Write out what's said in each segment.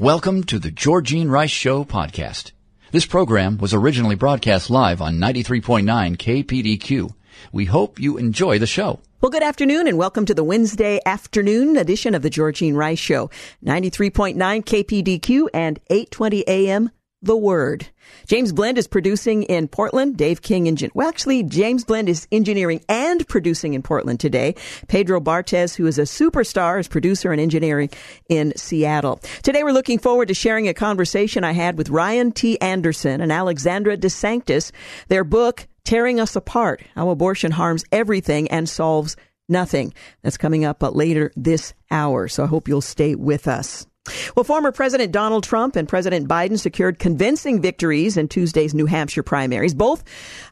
Welcome to the Georgene Rice Show podcast. This program was originally broadcast live on 93.9 KPDQ. We hope you enjoy the show. Well, good afternoon and welcome to the Wednesday afternoon edition of the Georgene Rice Show. 93.9 KPDQ and 820 AM the Word. James Blend is producing in Portland. Dave King, engine. Well, actually, James Blend is engineering and producing in Portland today. Pedro Bartez, who is a superstar, is producer and engineering in Seattle. Today, we're looking forward to sharing a conversation I had with Ryan T. Anderson and Alexandra DeSanctis. Their book, Tearing Us Apart How Abortion Harms Everything and Solves Nothing. That's coming up later this hour. So I hope you'll stay with us. Well, former President Donald Trump and President Biden secured convincing victories in Tuesday's New Hampshire primaries. Both,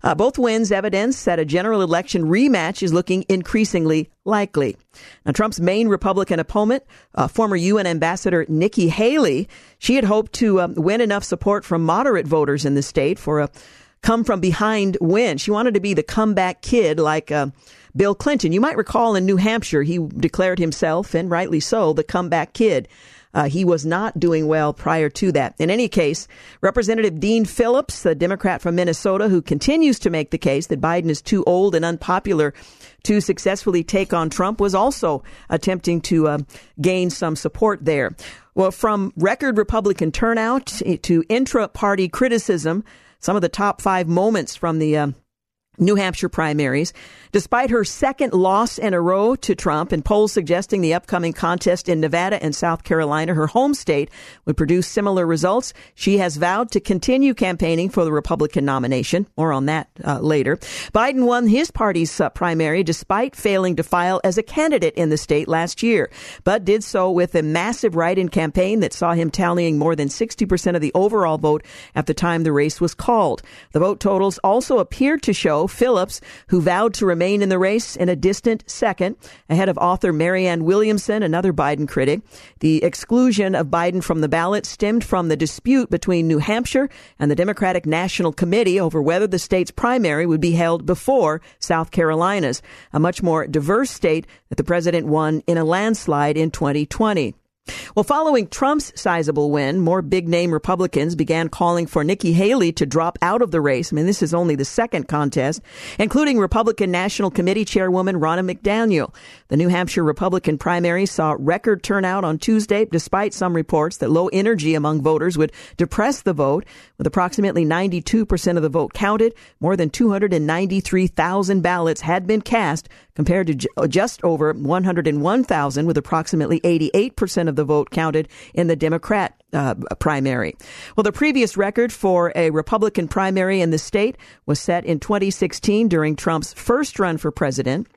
uh, both wins evidence that a general election rematch is looking increasingly likely. Now, Trump's main Republican opponent, uh, former UN Ambassador Nikki Haley, she had hoped to um, win enough support from moderate voters in the state for a come from behind win. She wanted to be the comeback kid like uh, Bill Clinton. You might recall in New Hampshire, he declared himself, and rightly so, the comeback kid. Uh, he was not doing well prior to that. In any case, Representative Dean Phillips, the Democrat from Minnesota, who continues to make the case that Biden is too old and unpopular to successfully take on Trump, was also attempting to uh, gain some support there. Well, from record Republican turnout to intra party criticism, some of the top five moments from the uh, New Hampshire primaries. Despite her second loss in a row to Trump and polls suggesting the upcoming contest in Nevada and South Carolina, her home state, would produce similar results, she has vowed to continue campaigning for the Republican nomination. More on that uh, later. Biden won his party's uh, primary despite failing to file as a candidate in the state last year, but did so with a massive write-in campaign that saw him tallying more than 60% of the overall vote at the time the race was called. The vote totals also appeared to show Phillips, who vowed to remain in the race in a distant second, ahead of author Marianne Williamson, another Biden critic. The exclusion of Biden from the ballot stemmed from the dispute between New Hampshire and the Democratic National Committee over whether the state's primary would be held before South Carolina's, a much more diverse state that the president won in a landslide in 2020. Well, following Trump's sizable win, more big name Republicans began calling for Nikki Haley to drop out of the race. I mean, this is only the second contest, including Republican National Committee Chairwoman Ronna McDaniel. The New Hampshire Republican primary saw record turnout on Tuesday, despite some reports that low energy among voters would depress the vote. With approximately 92% of the vote counted, more than 293,000 ballots had been cast compared to just over 101,000 with approximately 88% of the vote counted in the Democrat uh, primary. Well, the previous record for a Republican primary in the state was set in 2016 during Trump's first run for president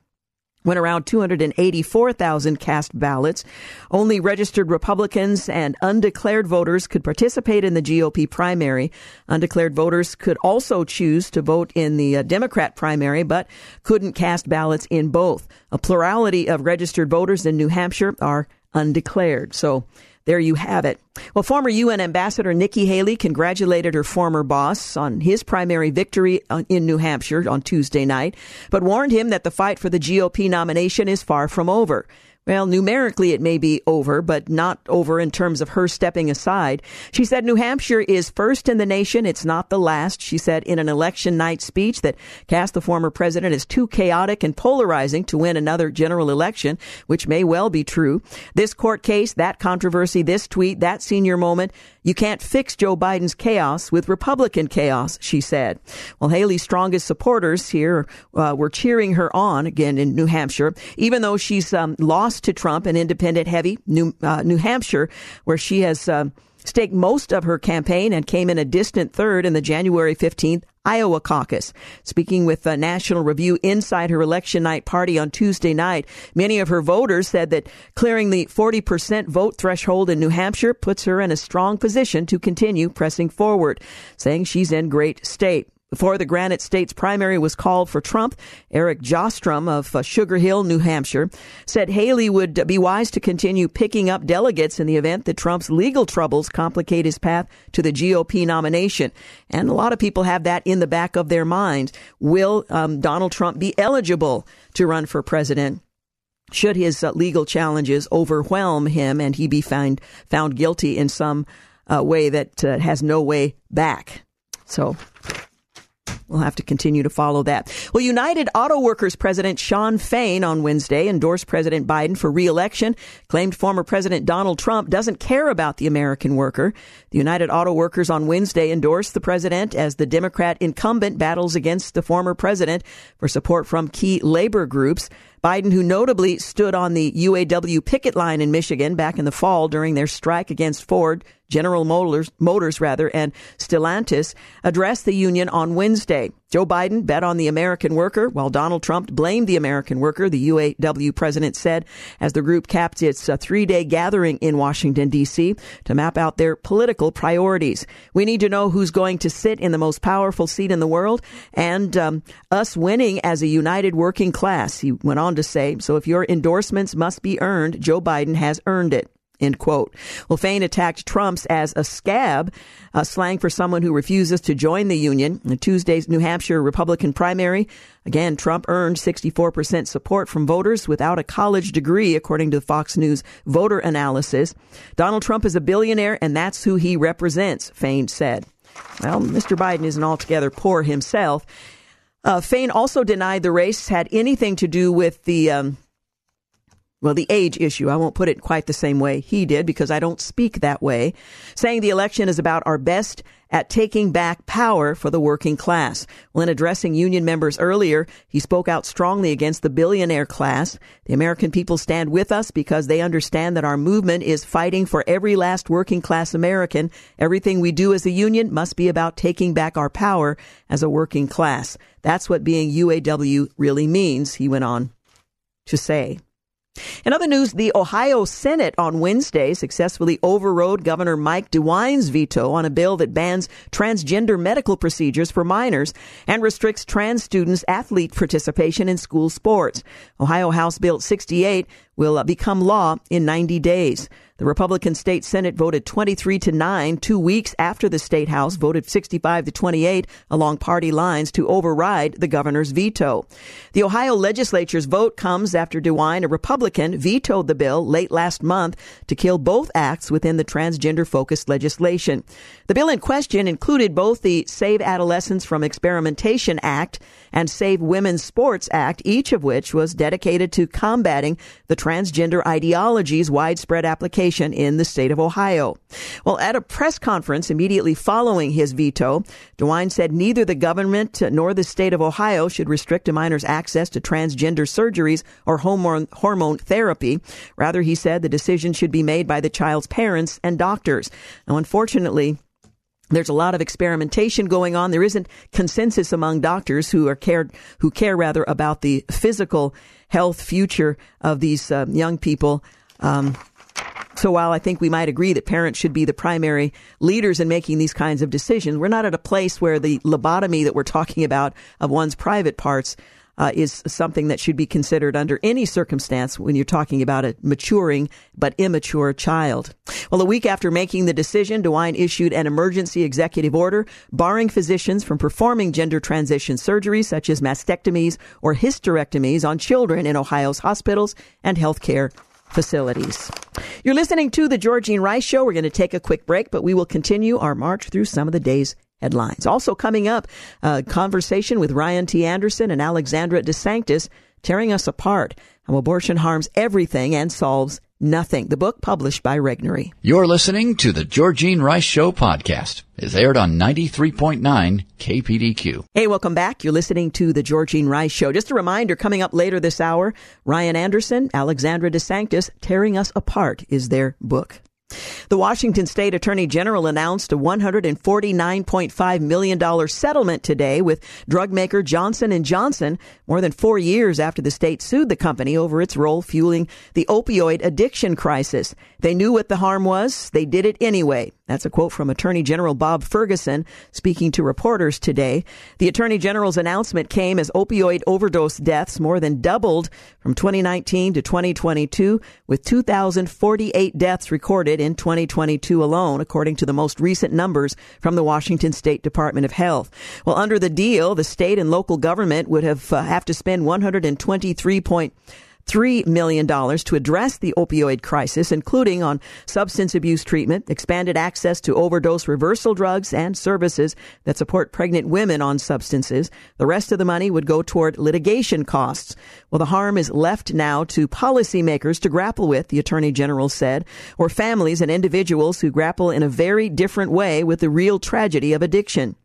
when around 284,000 cast ballots. Only registered Republicans and undeclared voters could participate in the GOP primary. Undeclared voters could also choose to vote in the uh, Democrat primary, but couldn't cast ballots in both. A plurality of registered voters in New Hampshire are undeclared. So there you have it. Well, former UN Ambassador Nikki Haley congratulated her former boss on his primary victory in New Hampshire on Tuesday night, but warned him that the fight for the GOP nomination is far from over. Well, numerically, it may be over, but not over in terms of her stepping aside. She said New Hampshire is first in the nation. It's not the last. She said in an election night speech that cast the former president as too chaotic and polarizing to win another general election, which may well be true. This court case, that controversy, this tweet, that senior moment, you can't fix Joe Biden's chaos with Republican chaos, she said. Well, Haley's strongest supporters here uh, were cheering her on again in New Hampshire, even though she's um, lost to Trump, an independent heavy New uh, New Hampshire, where she has. Uh, staked most of her campaign and came in a distant third in the January 15th Iowa caucus. Speaking with the National Review inside her election night party on Tuesday night, many of her voters said that clearing the 40% vote threshold in New Hampshire puts her in a strong position to continue pressing forward, saying she's in great state. Before the Granite States primary was called for Trump, Eric Jostrom of uh, Sugar Hill, New Hampshire, said Haley would be wise to continue picking up delegates in the event that Trump's legal troubles complicate his path to the GOP nomination. And a lot of people have that in the back of their mind. Will um, Donald Trump be eligible to run for president? Should his uh, legal challenges overwhelm him and he be found found guilty in some uh, way that uh, has no way back? So We'll have to continue to follow that. Well, United Auto Workers President Shawn Fain on Wednesday endorsed President Biden for reelection, claimed former President Donald Trump doesn't care about the American worker. The United Auto Workers on Wednesday endorsed the president as the Democrat incumbent battles against the former president for support from key labor groups. Biden, who notably stood on the UAW picket line in Michigan back in the fall during their strike against Ford, General Motors, Motors rather, and Stellantis, addressed the union on Wednesday. Joe Biden bet on the American worker, while Donald Trump blamed the American worker, the UAW president said, as the group capped its uh, three day gathering in Washington, D.C. to map out their political priorities. We need to know who's going to sit in the most powerful seat in the world and um, us winning as a united working class, he went on to say. So if your endorsements must be earned, Joe Biden has earned it. End quote. Well, Fain attacked Trump's as a scab, a slang for someone who refuses to join the union. In Tuesday's New Hampshire Republican primary, again, Trump earned 64% support from voters without a college degree, according to the Fox News voter analysis. Donald Trump is a billionaire, and that's who he represents, Fain said. Well, Mr. Biden isn't altogether poor himself. Uh, Fain also denied the race had anything to do with the um, well, the age issue. I won't put it quite the same way he did because I don't speak that way. Saying the election is about our best at taking back power for the working class. When addressing union members earlier, he spoke out strongly against the billionaire class. The American people stand with us because they understand that our movement is fighting for every last working class American. Everything we do as a union must be about taking back our power as a working class. That's what being UAW really means, he went on to say. In other news, the Ohio Senate on Wednesday successfully overrode Governor Mike DeWine's veto on a bill that bans transgender medical procedures for minors and restricts trans students' athlete participation in school sports. Ohio House Bill 68 will uh, become law in 90 days. The Republican state Senate voted 23 to 9 two weeks after the state house voted 65 to 28 along party lines to override the governor's veto. The Ohio legislature's vote comes after DeWine, a Republican, vetoed the bill late last month to kill both acts within the transgender focused legislation. The bill in question included both the Save Adolescents from Experimentation Act and Save Women's Sports Act, each of which was dedicated to combating the transgender ideology's widespread application in the state of Ohio. Well, at a press conference immediately following his veto, DeWine said neither the government nor the state of Ohio should restrict a minor's access to transgender surgeries or hormone, hormone therapy. Rather, he said the decision should be made by the child's parents and doctors. Now, unfortunately, there's a lot of experimentation going on. There isn't consensus among doctors who are cared, who care rather about the physical health future of these uh, young people. Um, so while I think we might agree that parents should be the primary leaders in making these kinds of decisions, we're not at a place where the lobotomy that we're talking about of one's private parts uh, is something that should be considered under any circumstance when you're talking about a maturing but immature child. Well, a week after making the decision, DeWine issued an emergency executive order barring physicians from performing gender transition surgeries such as mastectomies or hysterectomies on children in Ohio's hospitals and healthcare facilities. You're listening to the Georgene Rice Show. We're going to take a quick break, but we will continue our march through some of the day's headlines. Also coming up, a conversation with Ryan T. Anderson and Alexandra DeSanctis tearing us apart. How abortion harms everything and solves Nothing, the book published by Regnery. You're listening to the Georgene Rice Show podcast. It's aired on 93.9 KPDQ. Hey, welcome back. You're listening to the Georgene Rice Show. Just a reminder, coming up later this hour, Ryan Anderson, Alexandra DeSanctis, Tearing Us Apart is their book. The Washington State Attorney General announced a $149.5 million settlement today with drug maker Johnson & Johnson more than 4 years after the state sued the company over its role fueling the opioid addiction crisis. They knew what the harm was, they did it anyway. That's a quote from Attorney General Bob Ferguson speaking to reporters today. The Attorney General's announcement came as opioid overdose deaths more than doubled from 2019 to 2022 with 2,048 deaths recorded in 2022 alone, according to the most recent numbers from the Washington State Department of Health. Well, under the deal, the state and local government would have uh, have to spend 123 point $3 million to address the opioid crisis, including on substance abuse treatment, expanded access to overdose reversal drugs, and services that support pregnant women on substances. The rest of the money would go toward litigation costs. Well, the harm is left now to policymakers to grapple with, the Attorney General said, or families and individuals who grapple in a very different way with the real tragedy of addiction.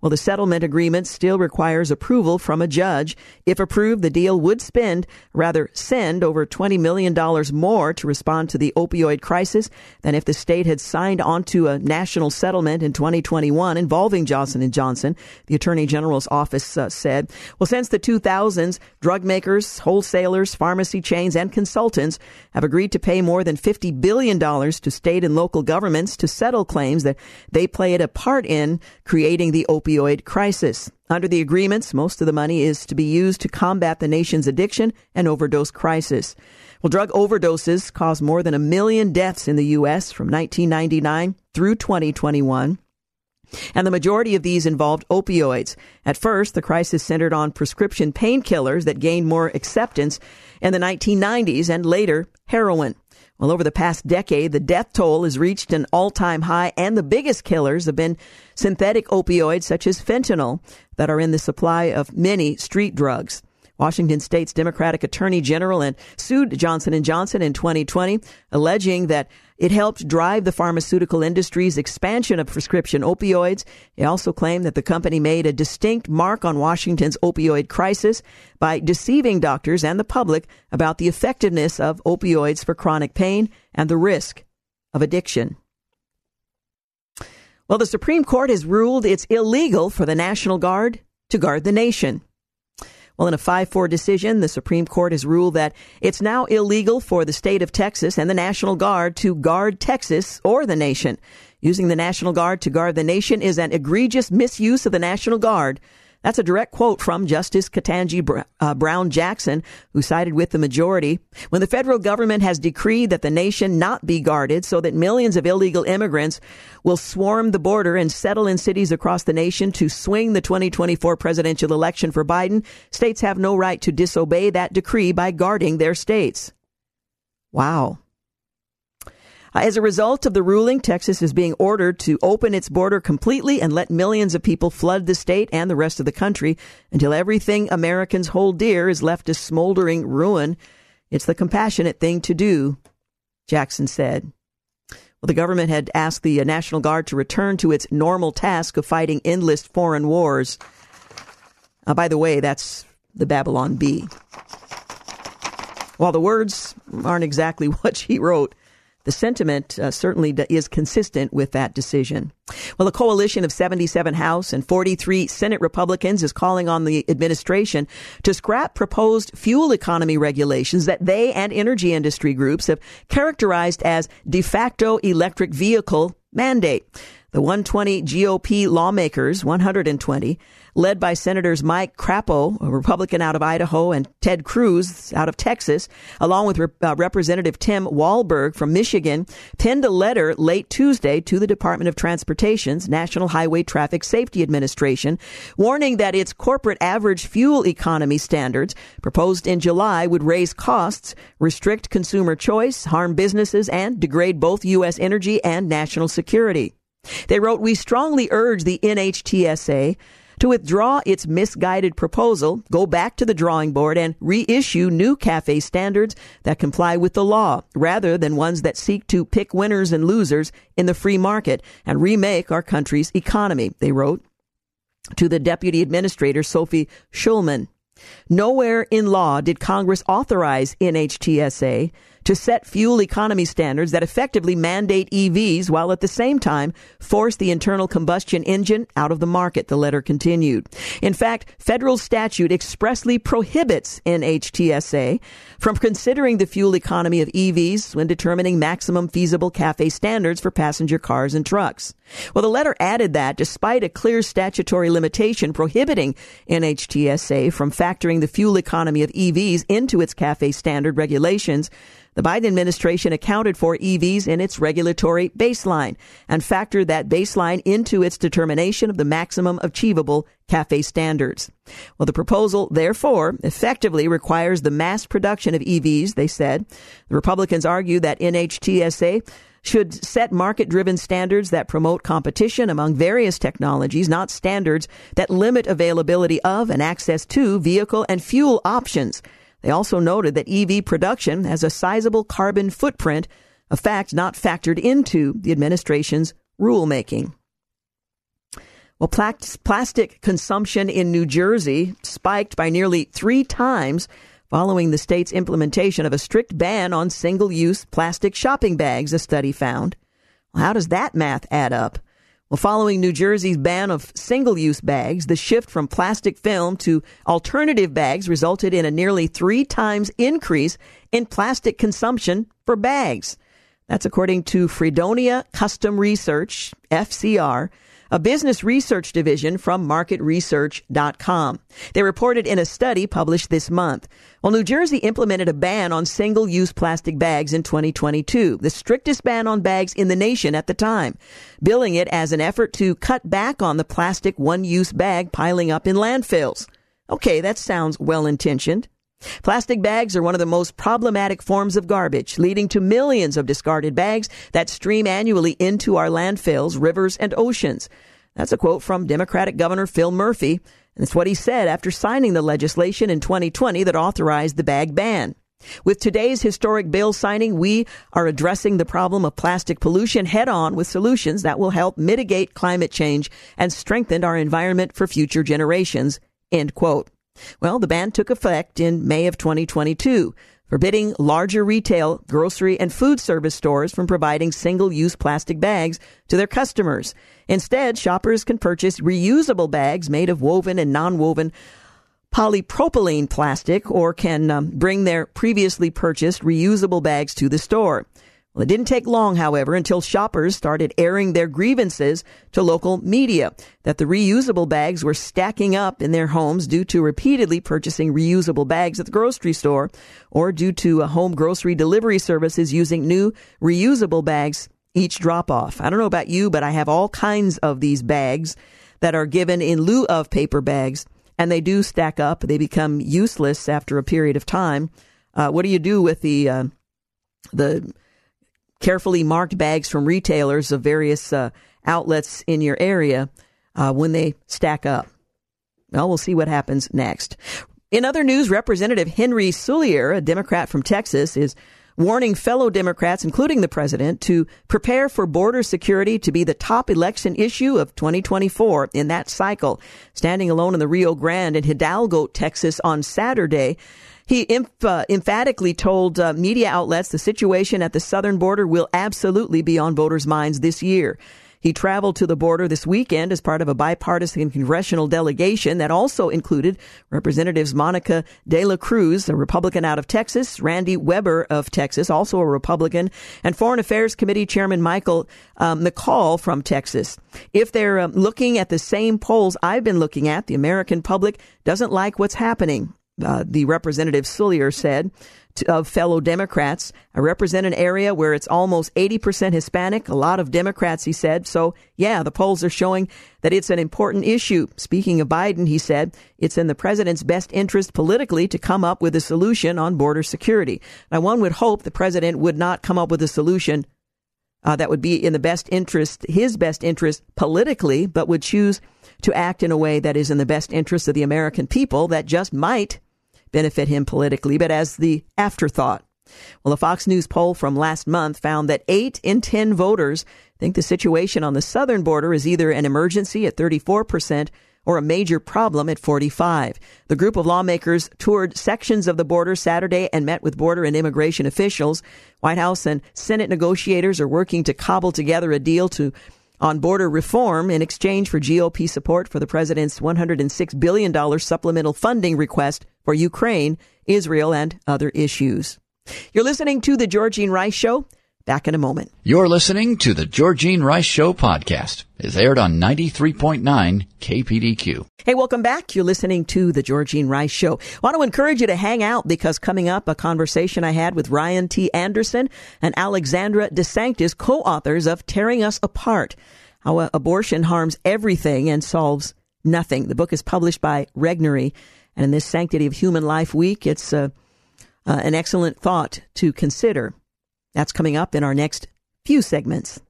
Well, the settlement agreement still requires approval from a judge. If approved, the deal would spend, rather send, over $20 million more to respond to the opioid crisis than if the state had signed onto a national settlement in 2021 involving Johnson & Johnson, the Attorney General's office uh, said. Well, since the 2000s, drug makers, wholesalers, pharmacy chains, and consultants have agreed to pay more than $50 billion to state and local governments to settle claims that they played a part in creating the opioid crisis. Under the agreements, most of the money is to be used to combat the nation's addiction and overdose crisis. Well, drug overdoses caused more than a million deaths in the U.S. from 1999 through 2021. And the majority of these involved opioids. At first, the crisis centered on prescription painkillers that gained more acceptance in the 1990s and later heroin. Well, over the past decade, the death toll has reached an all-time high and the biggest killers have been synthetic opioids such as fentanyl that are in the supply of many street drugs. Washington State's Democratic Attorney General and sued Johnson & Johnson in 2020, alleging that it helped drive the pharmaceutical industry's expansion of prescription opioids. He also claimed that the company made a distinct mark on Washington's opioid crisis by deceiving doctors and the public about the effectiveness of opioids for chronic pain and the risk of addiction. Well, the Supreme Court has ruled it's illegal for the National Guard to guard the nation. Well, in a 5-4 decision, the Supreme Court has ruled that it's now illegal for the state of Texas and the National Guard to guard Texas or the nation. Using the National Guard to guard the nation is an egregious misuse of the National Guard that's a direct quote from Justice Ketanji uh, Brown Jackson, who sided with the majority. When the federal government has decreed that the nation not be guarded so that millions of illegal immigrants will swarm the border and settle in cities across the nation to swing the 2024 presidential election for Biden, states have no right to disobey that decree by guarding their states. Wow. As a result of the ruling, Texas is being ordered to open its border completely and let millions of people flood the state and the rest of the country until everything Americans hold dear is left a smoldering ruin. It's the compassionate thing to do, Jackson said. Well, the government had asked the uh, National Guard to return to its normal task of fighting endless foreign wars. Uh, by the way, that's the Babylon Bee. While the words aren't exactly what she wrote, the sentiment uh, certainly is consistent with that decision. Well, a coalition of 77 House and 43 Senate Republicans is calling on the administration to scrap proposed fuel economy regulations that they and energy industry groups have characterized as de facto electric vehicle mandate. The 120 GOP lawmakers, 120, led by Senators Mike Crapo, a Republican out of Idaho, and Ted Cruz out of Texas, along with uh, Representative Tim Walberg from Michigan, penned a letter late Tuesday to the Department of Transportation's National Highway Traffic Safety Administration, warning that its corporate average fuel economy standards proposed in July would raise costs, restrict consumer choice, harm businesses, and degrade both U.S. energy and national security. They wrote, We strongly urge the NHTSA to withdraw its misguided proposal, go back to the drawing board and reissue new CAFE standards that comply with the law, rather than ones that seek to pick winners and losers in the free market and remake our country's economy, they wrote. To the Deputy Administrator, Sophie Shulman. Nowhere in law did Congress authorize NHTSA to set fuel economy standards that effectively mandate EVs while at the same time force the internal combustion engine out of the market, the letter continued. In fact, federal statute expressly prohibits NHTSA from considering the fuel economy of EVs when determining maximum feasible CAFE standards for passenger cars and trucks. Well, the letter added that despite a clear statutory limitation prohibiting NHTSA from factoring the fuel economy of EVs into its CAFE standard regulations, the Biden administration accounted for EVs in its regulatory baseline and factored that baseline into its determination of the maximum achievable CAFE standards. Well, the proposal, therefore, effectively requires the mass production of EVs, they said. The Republicans argue that NHTSA should set market driven standards that promote competition among various technologies, not standards that limit availability of and access to vehicle and fuel options. They also noted that EV production has a sizable carbon footprint, a fact not factored into the administration's rulemaking. Well, plastic consumption in New Jersey spiked by nearly three times following the state's implementation of a strict ban on single use plastic shopping bags, a study found. Well, how does that math add up? Well, following New Jersey's ban of single use bags, the shift from plastic film to alternative bags resulted in a nearly three times increase in plastic consumption for bags. That's according to Freedonia Custom Research, FCR, a business research division from marketresearch.com. They reported in a study published this month. Well, New Jersey implemented a ban on single use plastic bags in 2022, the strictest ban on bags in the nation at the time, billing it as an effort to cut back on the plastic one use bag piling up in landfills. Okay, that sounds well intentioned. Plastic bags are one of the most problematic forms of garbage, leading to millions of discarded bags that stream annually into our landfills, rivers, and oceans. That's a quote from Democratic Governor Phil Murphy, and it's what he said after signing the legislation in 2020 that authorized the bag ban. With today's historic bill signing, we are addressing the problem of plastic pollution head on with solutions that will help mitigate climate change and strengthen our environment for future generations. End quote. Well, the ban took effect in May of 2022, forbidding larger retail, grocery, and food service stores from providing single use plastic bags to their customers. Instead, shoppers can purchase reusable bags made of woven and non woven polypropylene plastic or can um, bring their previously purchased reusable bags to the store. Well, it didn't take long, however, until shoppers started airing their grievances to local media that the reusable bags were stacking up in their homes due to repeatedly purchasing reusable bags at the grocery store or due to a home grocery delivery services using new reusable bags each drop off. I don't know about you, but I have all kinds of these bags that are given in lieu of paper bags and they do stack up. They become useless after a period of time. Uh, what do you do with the, uh, the, carefully marked bags from retailers of various uh, outlets in your area uh, when they stack up. Well, we'll see what happens next. In other news, Representative Henry Cuellar, a Democrat from Texas, is warning fellow Democrats, including the president, to prepare for border security to be the top election issue of 2024 in that cycle. Standing alone in the Rio Grande in Hidalgo, Texas on Saturday, he emph- uh, emphatically told uh, media outlets the situation at the southern border will absolutely be on voters' minds this year. He traveled to the border this weekend as part of a bipartisan congressional delegation that also included Representatives Monica De La Cruz, a Republican out of Texas, Randy Weber of Texas, also a Republican, and Foreign Affairs Committee Chairman Michael um, McCaul from Texas. If they're um, looking at the same polls I've been looking at, the American public doesn't like what's happening uh, the representative Cuellar said to, of fellow Democrats. I represent an area where it's almost 80% Hispanic, a lot of Democrats, he said. So, yeah, the polls are showing that it's an important issue. Speaking of Biden, he said, it's in the president's best interest politically to come up with a solution on border security. Now, one would hope the president would not come up with a solution uh, that would be in the best interest, his best interest politically, but would choose to act in a way that is in the best interest of the American people that just might benefit him politically, but as the afterthought. Well, a Fox News poll from last month found that 8 in 10 voters think the situation on the southern border is either an emergency at 34% or a major problem at 45. The group of lawmakers toured sections of the border Saturday and met with border and immigration officials. White House and Senate negotiators are working to cobble together a deal to on border reform in exchange for GOP support for the president's $106 billion supplemental funding request for Ukraine, Israel, and other issues. You're listening to The Georgene Rice Show. Back in a moment. You're listening to the Georgene Rice Show podcast. It's aired on 93.9 KPDQ. Hey, welcome back. You're listening to the Georgene Rice Show. I want to encourage you to hang out because coming up, a conversation I had with Ryan T. Anderson and Alexandra DeSanctis, co-authors of Tearing Us Apart, How Abortion Harms Everything and Solves Nothing. The book is published by Regnery. And in this Sanctity of Human Life week, it's uh, uh, an excellent thought to consider. That's coming up in our next few segments.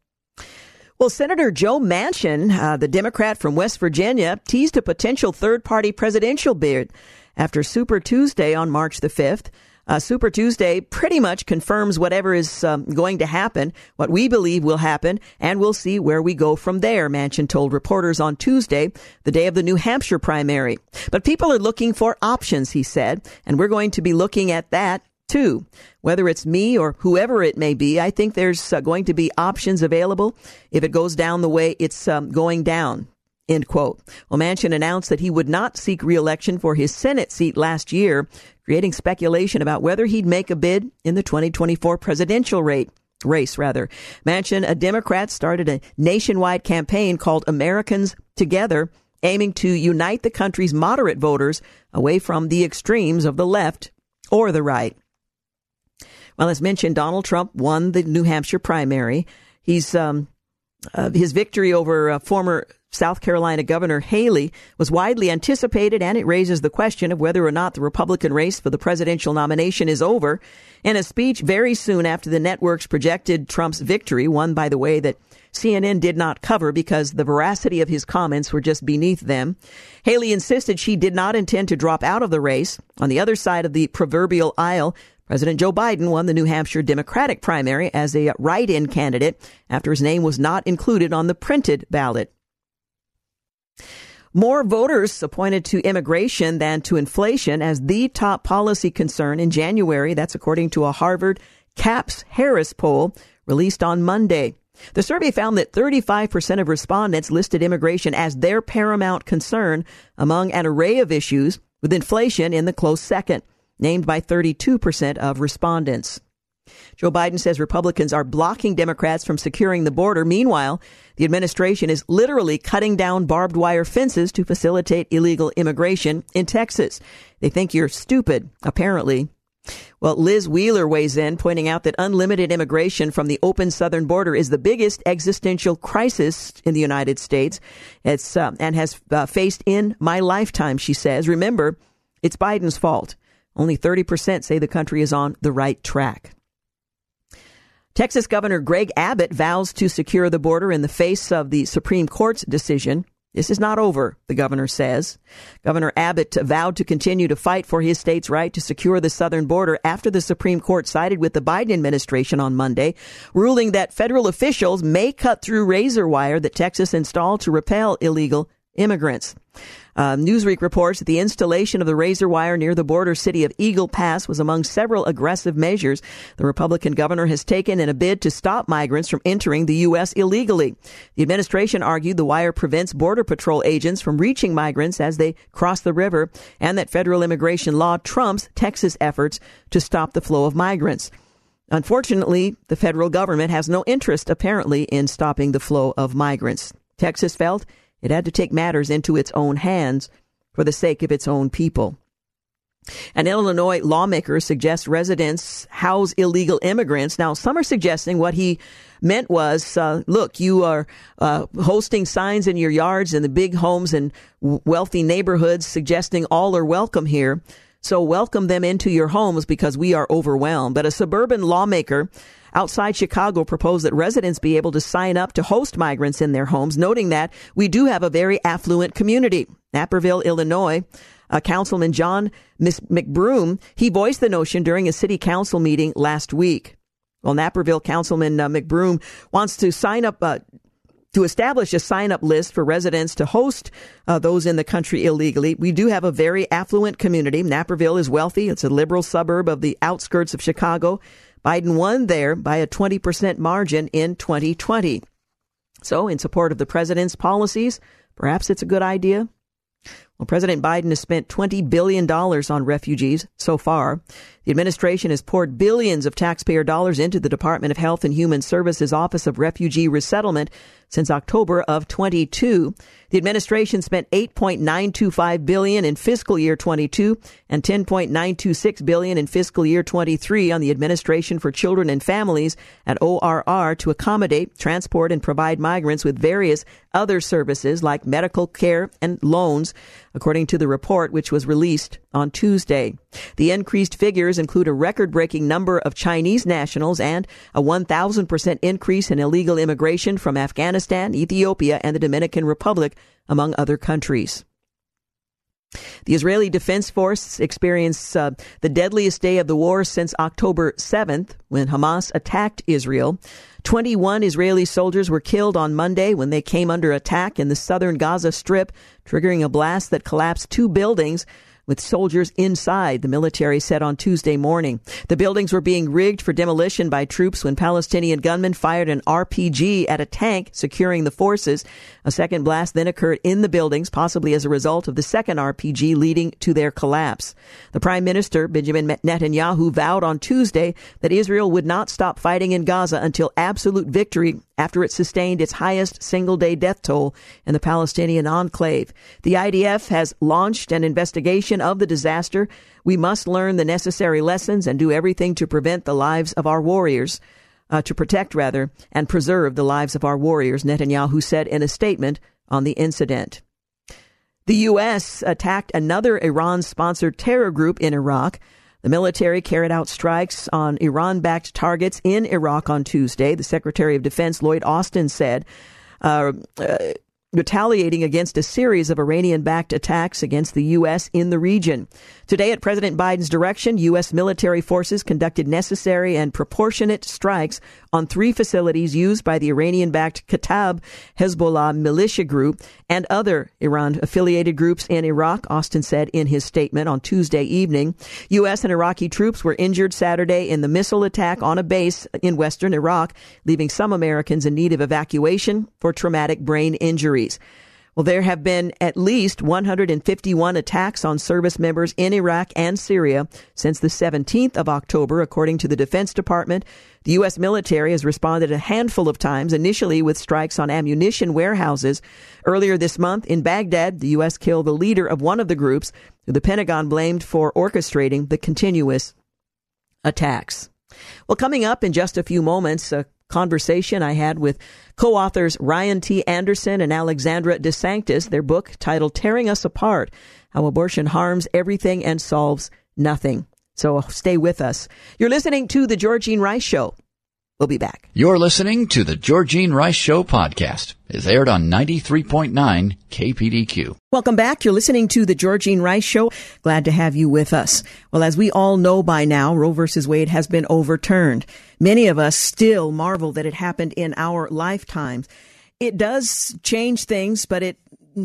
Well, Senator Joe Manchin, uh, the Democrat from West Virginia, teased a potential third party presidential bid after Super Tuesday on March the 5th. Uh, Super Tuesday pretty much confirms whatever is um, going to happen, what we believe will happen, and we'll see where we go from there, Manchin told reporters on Tuesday, the day of the New Hampshire primary. But people are looking for options, he said, and we're going to be looking at that too. Whether it's me or whoever it may be, I think there's uh, going to be options available if it goes down the way it's um, going down. End quote. Well, Manchin announced that he would not seek reelection for his Senate seat last year, creating speculation about whether he'd make a bid in the 2024 presidential rate race rather. Manchin, a Democrat, started a nationwide campaign called Americans Together, aiming to unite the country's moderate voters away from the extremes of the left or the right. Well, as mentioned, Donald Trump won the New Hampshire primary. He's um, uh, his victory over uh, former South Carolina Governor Haley was widely anticipated, and it raises the question of whether or not the Republican race for the presidential nomination is over. In a speech very soon after the networks projected Trump's victory, one, by the way, that CNN did not cover because the veracity of his comments were just beneath them. Haley insisted she did not intend to drop out of the race. On the other side of the proverbial aisle, President Joe Biden won the New Hampshire Democratic primary as a write in candidate after his name was not included on the printed ballot. More voters appointed to immigration than to inflation as the top policy concern in January. That's according to a Harvard CAPS Harris poll released on Monday. The survey found that 35% of respondents listed immigration as their paramount concern among an array of issues, with inflation in the close second named by 32% of respondents. Joe Biden says Republicans are blocking Democrats from securing the border. Meanwhile, the administration is literally cutting down barbed wire fences to facilitate illegal immigration in Texas. They think you're stupid, apparently. Well, Liz Wheeler weighs in, pointing out that unlimited immigration from the open southern border is the biggest existential crisis in the United States. It's uh, and has uh, faced in my lifetime. She says. Remember, it's Biden's fault. Only 30% say the country is on the right track. Texas Governor Greg Abbott vows to secure the border in the face of the Supreme Court's decision. This is not over, the governor says. Governor Abbott vowed to continue to fight for his state's right to secure the southern border after the Supreme Court sided with the Biden administration on Monday, ruling that federal officials may cut through razor wire that Texas installed to repel illegal immigrants. Uh, Newsweek reports that the installation of the razor wire near the border city of Eagle Pass was among several aggressive measures the Republican governor has taken in a bid to stop migrants from entering the U.S. illegally. The administration argued the wire prevents Border Patrol agents from reaching migrants as they cross the river and that federal immigration law trumps Texas efforts to stop the flow of migrants. Unfortunately, the federal government has no interest, apparently, in stopping the flow of migrants. Texas felt it had to take matters into its own hands for the sake of its own people. An Illinois lawmaker suggests residents house illegal immigrants. Now, some are suggesting what he meant was, uh, look, you are uh, hosting signs in your yards in the big homes and wealthy neighborhoods suggesting all are welcome here. So welcome them into your homes because we are overwhelmed. But a suburban lawmaker outside Chicago proposed that residents be able to sign up to host migrants in their homes, noting that we do have a very affluent community. Naperville, Illinois, uh, Councilman John McBroom, he voiced the notion during a city council meeting last week. Well, Naperville Councilman uh, McBroom wants to sign up uh, to establish a sign up list for residents to host uh, those in the country illegally. We do have a very affluent community. Naperville is wealthy. It's a liberal suburb of the outskirts of Chicago. Biden won there by a 20% margin in 2020. So, in support of the president's policies, perhaps it's a good idea well, President Biden has spent $20 billion on refugees so far. The administration has poured billions of taxpayer dollars into the Department of Health and Human Services Office of Refugee Resettlement since October of 22. The administration spent 8.925 billion in fiscal year 22 and 10.926 billion in fiscal year 23 on the Administration for Children and Families at ORR to accommodate, transport and provide migrants with various other services like medical care and loans according to the report which was released on Tuesday. The increased figures include a record breaking number of Chinese nationals and a 1,000% increase in illegal immigration from Afghanistan, Ethiopia, and the Dominican Republic, among other countries. The Israeli Defense Force experienced uh, the deadliest day of the war since October 7th when Hamas attacked Israel. 21 Israeli soldiers were killed on Monday when they came under attack in the southern Gaza Strip, triggering a blast that collapsed two buildings with soldiers inside, the military said on Tuesday morning. The buildings were being rigged for demolition by troops when Palestinian gunmen fired an RPG at a tank securing the forces. A second blast then occurred in the buildings, possibly as a result of the second RPG leading to their collapse. The Prime Minister, Benjamin Netanyahu, vowed on Tuesday that Israel would not stop fighting in Gaza until absolute victory after it sustained its highest single day death toll in the Palestinian enclave. The IDF has launched an investigation of the disaster. We must learn the necessary lessons and do everything to prevent the lives of our warriors. Uh, to protect, rather, and preserve the lives of our warriors, Netanyahu said in a statement on the incident. The U.S. attacked another Iran sponsored terror group in Iraq. The military carried out strikes on Iran backed targets in Iraq on Tuesday. The Secretary of Defense, Lloyd Austin, said. Uh, uh, retaliating against a series of Iranian backed attacks against the U.S. in the region. Today, at President Biden's direction, U.S. military forces conducted necessary and proportionate strikes on three facilities used by the Iranian backed Kataib Hezbollah militia group and other Iran affiliated groups in Iraq, Austin said in his statement on Tuesday evening. U.S. and Iraqi troops were injured Saturday in the missile attack on a base in western Iraq, leaving some Americans in need of evacuation for traumatic brain injuries. Well, there have been at least 151 attacks on service members in Iraq and Syria since the 17th of October, according to the Defense Department. The U.S. military has responded a handful of times, initially with strikes on ammunition warehouses. Earlier this month in Baghdad, the U.S. killed the leader of one of the groups, who the Pentagon blamed for orchestrating the continuous attacks. Well, coming up in just a few moments, a conversation I had with co-authors Ryan T. Anderson and Alexandra DeSanctis, their book titled Tearing Us Apart, How Abortion Harms Everything and Solves Nothing. So stay with us. You're listening to The Georgene Rice Show. We'll be back. You're listening to the Georgene Rice Show podcast. It's aired on 93.9 KPDQ. Welcome back. You're listening to the Georgene Rice Show. Glad to have you with us. Well, as we all know by now, Roe versus Wade has been overturned. Many of us still marvel that it happened in our lifetimes. It does change things, but it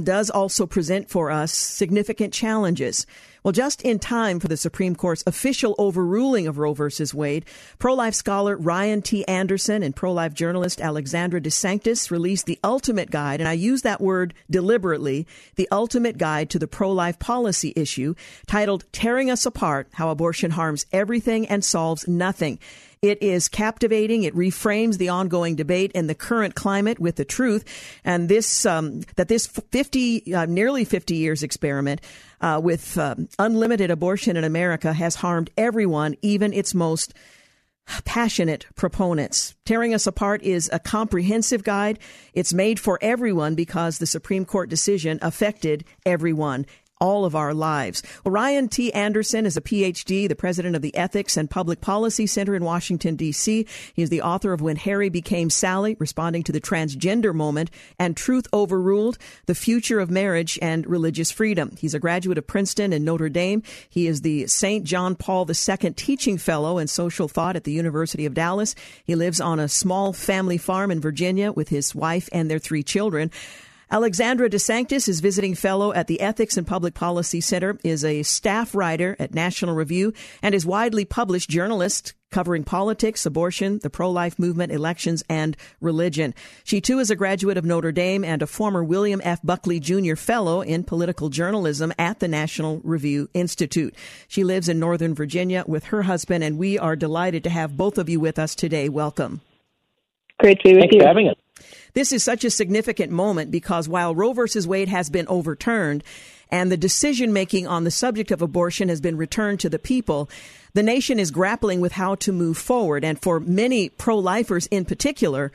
does also present for us significant challenges. Well, just in time for the Supreme Court's official overruling of Roe v. Wade, pro life scholar Ryan T. Anderson and pro life journalist Alexandra DeSanctis released the ultimate guide, and I use that word deliberately the ultimate guide to the pro life policy issue titled Tearing Us Apart How Abortion Harms Everything and Solves Nothing. It is captivating. It reframes the ongoing debate and the current climate with the truth, and this um, that this fifty, uh, nearly fifty years experiment uh, with uh, unlimited abortion in America has harmed everyone, even its most passionate proponents. Tearing Us Apart is a comprehensive guide. It's made for everyone because the Supreme Court decision affected everyone all of our lives. Ryan T. Anderson is a PhD, the president of the Ethics and Public Policy Center in Washington, D.C. He is the author of When Harry Became Sally, responding to the transgender moment, and Truth Overruled, the future of marriage and religious freedom. He's a graduate of Princeton and Notre Dame. He is the St. John Paul II Teaching Fellow in Social Thought at the University of Dallas. He lives on a small family farm in Virginia with his wife and their three children. Alexandra DeSanctis is visiting fellow at the Ethics and Public Policy Center, is a staff writer at National Review, and is widely published journalist covering politics, abortion, the pro-life movement, elections, and religion. She too is a graduate of Notre Dame and a former William F. Buckley Jr. Fellow in political journalism at the National Review Institute. She lives in Northern Virginia with her husband, and we are delighted to have both of you with us today. Welcome. Great to be with Thanks you. for having us. This is such a significant moment because while Roe versus Wade has been overturned and the decision making on the subject of abortion has been returned to the people, the nation is grappling with how to move forward. And for many pro lifers in particular,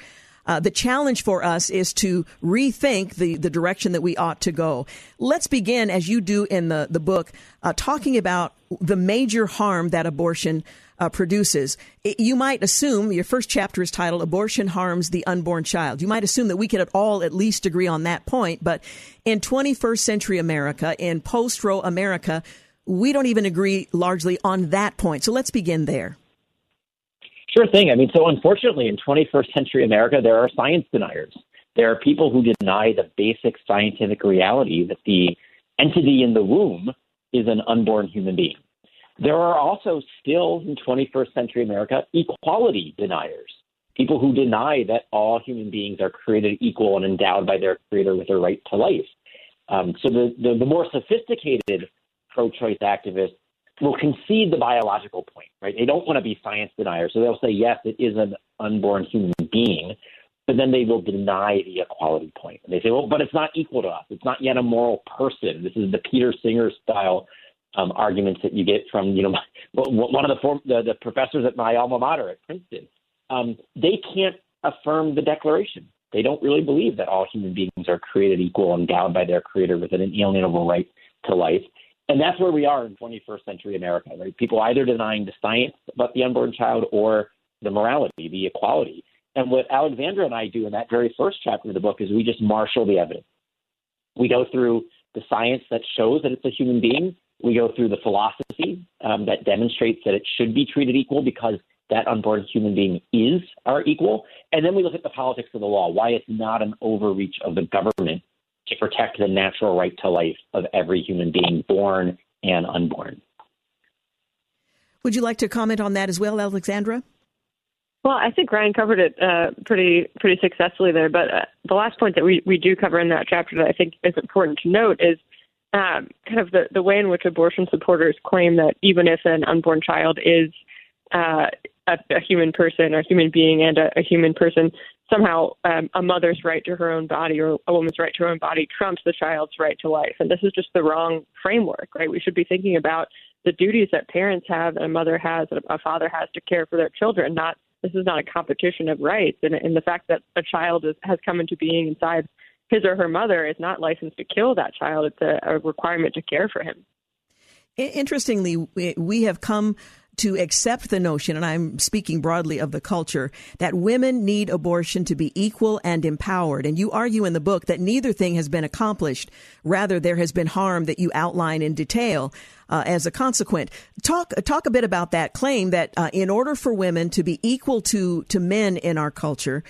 uh, the challenge for us is to rethink the, the direction that we ought to go. Let's begin, as you do in the, the book, uh, talking about the major harm that abortion uh, produces. It, you might assume your first chapter is titled Abortion Harms the Unborn Child. You might assume that we could at all at least agree on that point, but in 21st century America, in post Roe America, we don't even agree largely on that point. So let's begin there. Sure thing. I mean, so unfortunately, in 21st century America, there are science deniers. There are people who deny the basic scientific reality that the entity in the womb is an unborn human being. There are also still in 21st century America equality deniers, people who deny that all human beings are created equal and endowed by their creator with a right to life. Um, so the, the, the more sophisticated pro-choice activists will concede the biological point, right? They don't want to be science deniers. So they'll say, yes, it is an unborn human being, but then they will deny the equality point. And they say, well, but it's not equal to us. It's not yet a moral person. This is the Peter Singer style um, arguments that you get from, you know, one of the, form, the, the professors at my alma mater at Princeton. Um, they can't affirm the Declaration. They don't really believe that all human beings are created equal, and endowed by their Creator with an inalienable right to life. And that's where we are in 21st century America, right? People either denying the science about the unborn child or the morality, the equality. And what Alexandra and I do in that very first chapter of the book is we just marshal the evidence. We go through the science that shows that it's a human being. We go through the philosophy um, that demonstrates that it should be treated equal because that unborn human being is our equal. And then we look at the politics of the law, why it's not an overreach of the government to protect the natural right to life of every human being, born and unborn. Would you like to comment on that as well, Alexandra? Well, I think Ryan covered it uh, pretty pretty successfully there. But uh, the last point that we, we do cover in that chapter that I think is important to note is um, kind of the, the way in which abortion supporters claim that even if an unborn child is uh, a, a human person or human being and a, a human person, somehow um, a mother's right to her own body or a woman's right to her own body trumps the child's right to life. And this is just the wrong framework, right? We should be thinking about the duties that parents have, that a mother has, that a father has to care for their children. Not this is not a competition of rights, and, and the fact that a child is, has come into being inside his or her mother is not licensed to kill that child. It's a, a requirement to care for him. Interestingly, we have come to accept the notion, and I'm speaking broadly of the culture, that women need abortion to be equal and empowered. And you argue in the book that neither thing has been accomplished. Rather, there has been harm that you outline in detail uh, as a consequence. Talk talk a bit about that claim that uh, in order for women to be equal to to men in our culture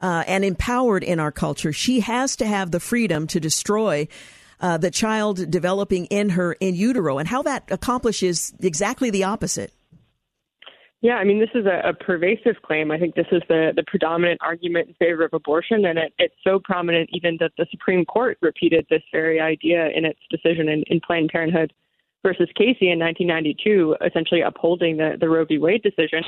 uh, and empowered in our culture, she has to have the freedom to destroy. Uh, the child developing in her in utero, and how that accomplishes exactly the opposite. Yeah, I mean, this is a, a, pervasive claim. I think this is the, the predominant argument in favor of abortion, and it, it's so prominent even that the Supreme Court repeated this very idea in its decision in, in Planned Parenthood versus Casey in 1992, essentially upholding the, the Roe v. Wade decision.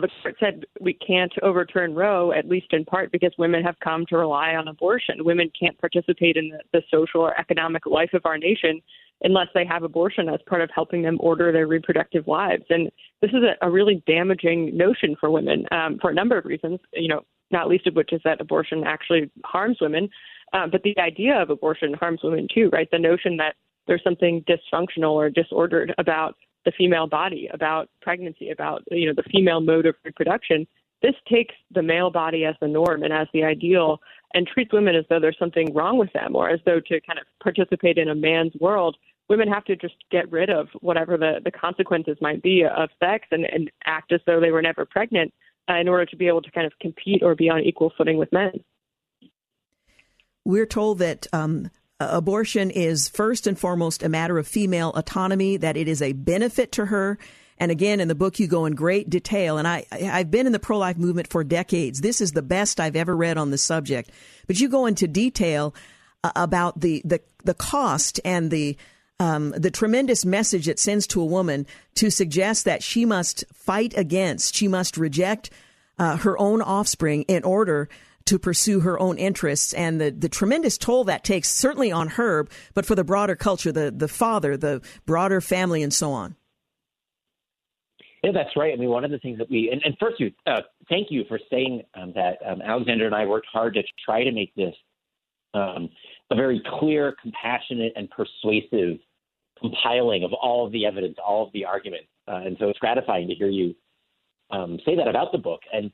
The court said we can't overturn Roe, at least in part because women have come to rely on abortion. Women can't participate in the, the social or economic life of our nation unless they have abortion as part of helping them order their reproductive lives. And this is a, a really damaging notion for women um, for a number of reasons, you know, not least of which is that abortion actually harms women. Uh, but the idea of abortion harms women too, right? The notion that there's something dysfunctional or disordered about the female body, about pregnancy, about you know the female mode of reproduction. This takes the male body as the norm and as the ideal, and treats women as though there's something wrong with them, or as though to kind of participate in a man's world, women have to just get rid of whatever the the consequences might be of sex and, and act as though they were never pregnant uh, in order to be able to kind of compete or be on equal footing with men. We're told that um, abortion is first and foremost a matter of female autonomy, that it is a benefit to her. And again, in the book, you go in great detail. And I, I've been in the pro life movement for decades. This is the best I've ever read on the subject. But you go into detail uh, about the, the, the cost and the, um, the tremendous message it sends to a woman to suggest that she must fight against, she must reject uh, her own offspring in order to pursue her own interests and the, the tremendous toll that takes certainly on her, but for the broader culture, the, the father, the broader family, and so on. Yeah, that's right. I mean, one of the things that we, and, and first, you, uh, thank you for saying um, that. Um, Alexandra and I worked hard to try to make this um, a very clear, compassionate, and persuasive compiling of all of the evidence, all of the arguments. Uh, and so it's gratifying to hear you um, say that about the book. And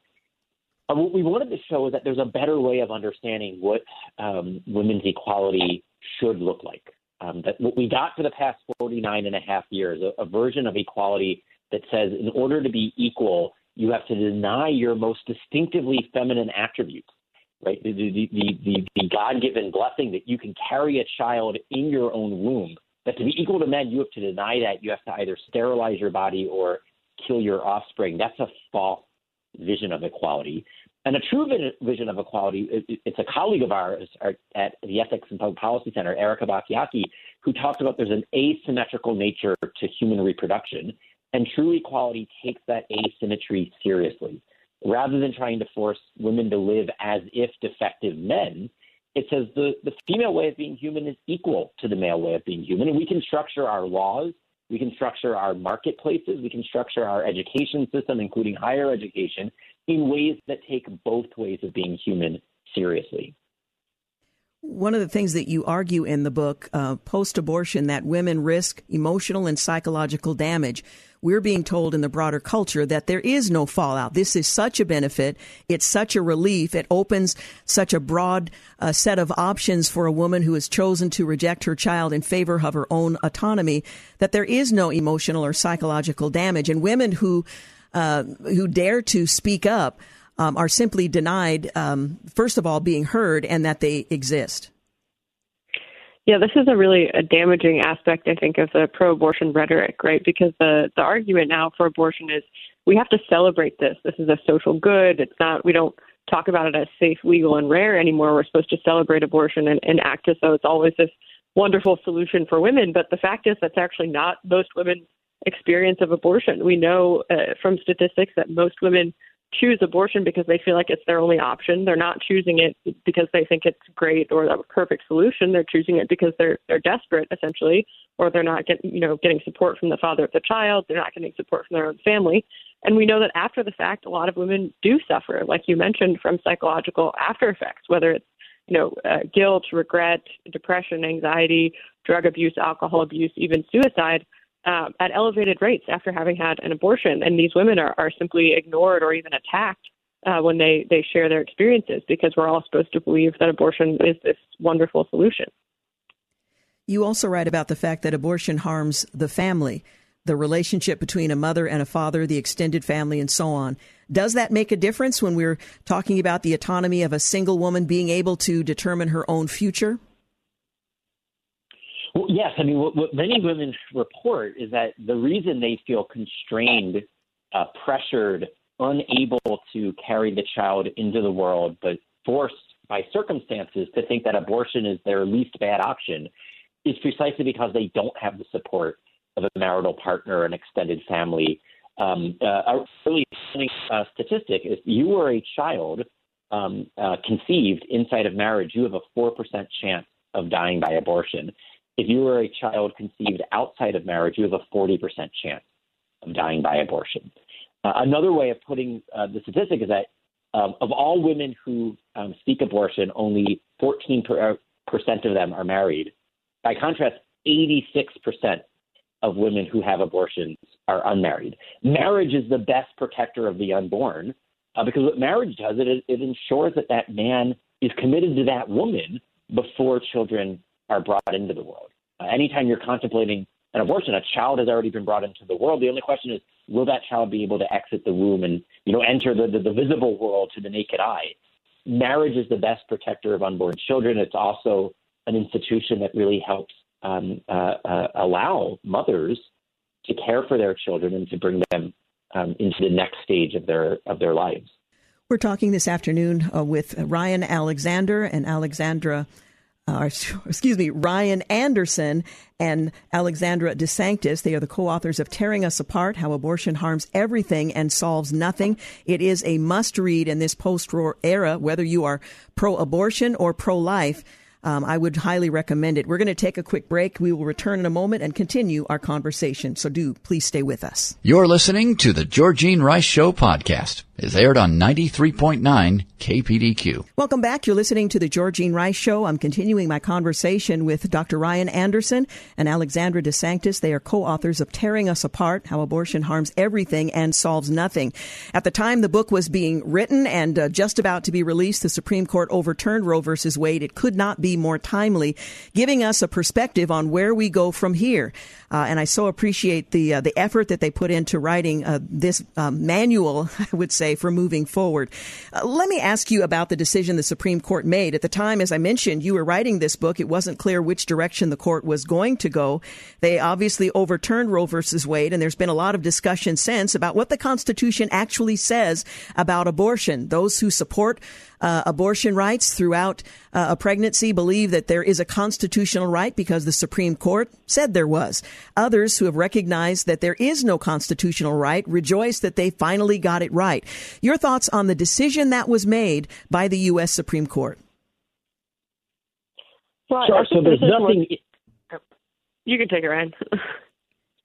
uh, what we wanted to show is that there's a better way of understanding what um, women's equality should look like. Um, that what we got for the past 49 and a half years, a, a version of equality that says in order to be equal, you have to deny your most distinctively feminine attributes, right? The, the, the, the, God given blessing that you can carry a child in your own womb, that to be equal to men, you have to deny that. You have to either sterilize your body or kill your offspring. That's a false vision of equality. And a true vision of equality, it's a colleague of ours at the Ethics and Public Policy Center, Erika Bachiochi, who talks about there's an asymmetrical nature to human reproduction. And true equality takes that asymmetry seriously. Rather than trying to force women to live as if defective men, it says the, the female way of being human is equal to the male way of being human. And we can structure our laws we can structure our marketplaces. We can structure our education system, including higher education, in ways that take both ways of being human seriously. One of the things that you argue in the book, uh, post abortion, that women risk emotional and psychological damage. We're being told in the broader culture that there is no fallout. This is such a benefit. It's such a relief. It opens such a broad uh, set of options for a woman who has chosen to reject her child in favor of her own autonomy that there is no emotional or psychological damage. And women who, uh, who dare to speak up um, are simply denied, um, first of all, being heard and that they exist. Yeah, this is a really a damaging aspect, I think, of the pro-abortion rhetoric, right? Because the the argument now for abortion is we have to celebrate this. This is a social good. It's not. We don't talk about it as safe, legal, and rare anymore. We're supposed to celebrate abortion and, and act as though it's always this wonderful solution for women. But the fact is, that's actually not most women's experience of abortion. We know uh, from statistics that most women choose abortion because they feel like it's their only option. They're not choosing it because they think it's great or the perfect solution. They're choosing it because they're they're desperate essentially, or they're not getting you know getting support from the father of the child. They're not getting support from their own family. And we know that after the fact, a lot of women do suffer, like you mentioned, from psychological after effects, whether it's you know uh, guilt, regret, depression, anxiety, drug abuse, alcohol abuse, even suicide uh, at elevated rates after having had an abortion. And these women are, are simply ignored or even attacked uh, when they, they share their experiences because we're all supposed to believe that abortion is this wonderful solution. You also write about the fact that abortion harms the family, the relationship between a mother and a father, the extended family, and so on. Does that make a difference when we're talking about the autonomy of a single woman being able to determine her own future? Well, yes, I mean what, what many women report is that the reason they feel constrained, uh, pressured, unable to carry the child into the world, but forced by circumstances to think that abortion is their least bad option, is precisely because they don't have the support of a marital partner, an extended family. Um, uh, a really uh, statistic: is you were a child um, uh, conceived inside of marriage, you have a four percent chance of dying by abortion. If you were a child conceived outside of marriage, you have a 40% chance of dying by abortion. Uh, another way of putting uh, the statistic is that um, of all women who um, seek abortion, only 14% per, uh, of them are married. By contrast, 86% of women who have abortions are unmarried. Marriage is the best protector of the unborn uh, because what marriage does, it, it ensures that that man is committed to that woman before children are brought into the world. Uh, anytime you're contemplating an abortion, a child has already been brought into the world. The only question is, will that child be able to exit the womb and you know enter the, the, the visible world to the naked eye? Marriage is the best protector of unborn children. It's also an institution that really helps um, uh, uh, allow mothers to care for their children and to bring them um, into the next stage of their of their lives. We're talking this afternoon uh, with Ryan Alexander and Alexandra uh, excuse me, Ryan Anderson and Alexandra DeSanctis. They are the co-authors of Tearing Us Apart, How Abortion Harms Everything and Solves Nothing. It is a must read in this post-Roe era, whether you are pro-abortion or pro-life. Um, I would highly recommend it. We're going to take a quick break. We will return in a moment and continue our conversation. So do please stay with us. You're listening to the Georgene Rice Show podcast is aired on 93.9 KPDQ. Welcome back. You're listening to the Georgene Rice Show. I'm continuing my conversation with Dr. Ryan Anderson and Alexandra DeSanctis. They are co-authors of Tearing Us Apart, How Abortion Harms Everything and Solves Nothing. At the time the book was being written and uh, just about to be released, the Supreme Court overturned Roe versus Wade. It could not be more timely, giving us a perspective on where we go from here. Uh, and I so appreciate the uh, the effort that they put into writing uh, this um, manual, I would say, for moving forward. Uh, let me ask you about the decision the Supreme Court made. At the time, as I mentioned, you were writing this book. It wasn't clear which direction the court was going to go. They obviously overturned Roe versus Wade, and there's been a lot of discussion since about what the Constitution actually says about abortion. Those who support uh, abortion rights throughout uh, a pregnancy believe that there is a constitutional right because the Supreme Court said there was. Others who have recognized that there is no constitutional right rejoice that they finally got it right. Your thoughts on the decision that was made by the U.S. Supreme Court? Well, sure. So there's nothing. What... You can take it, Ryan.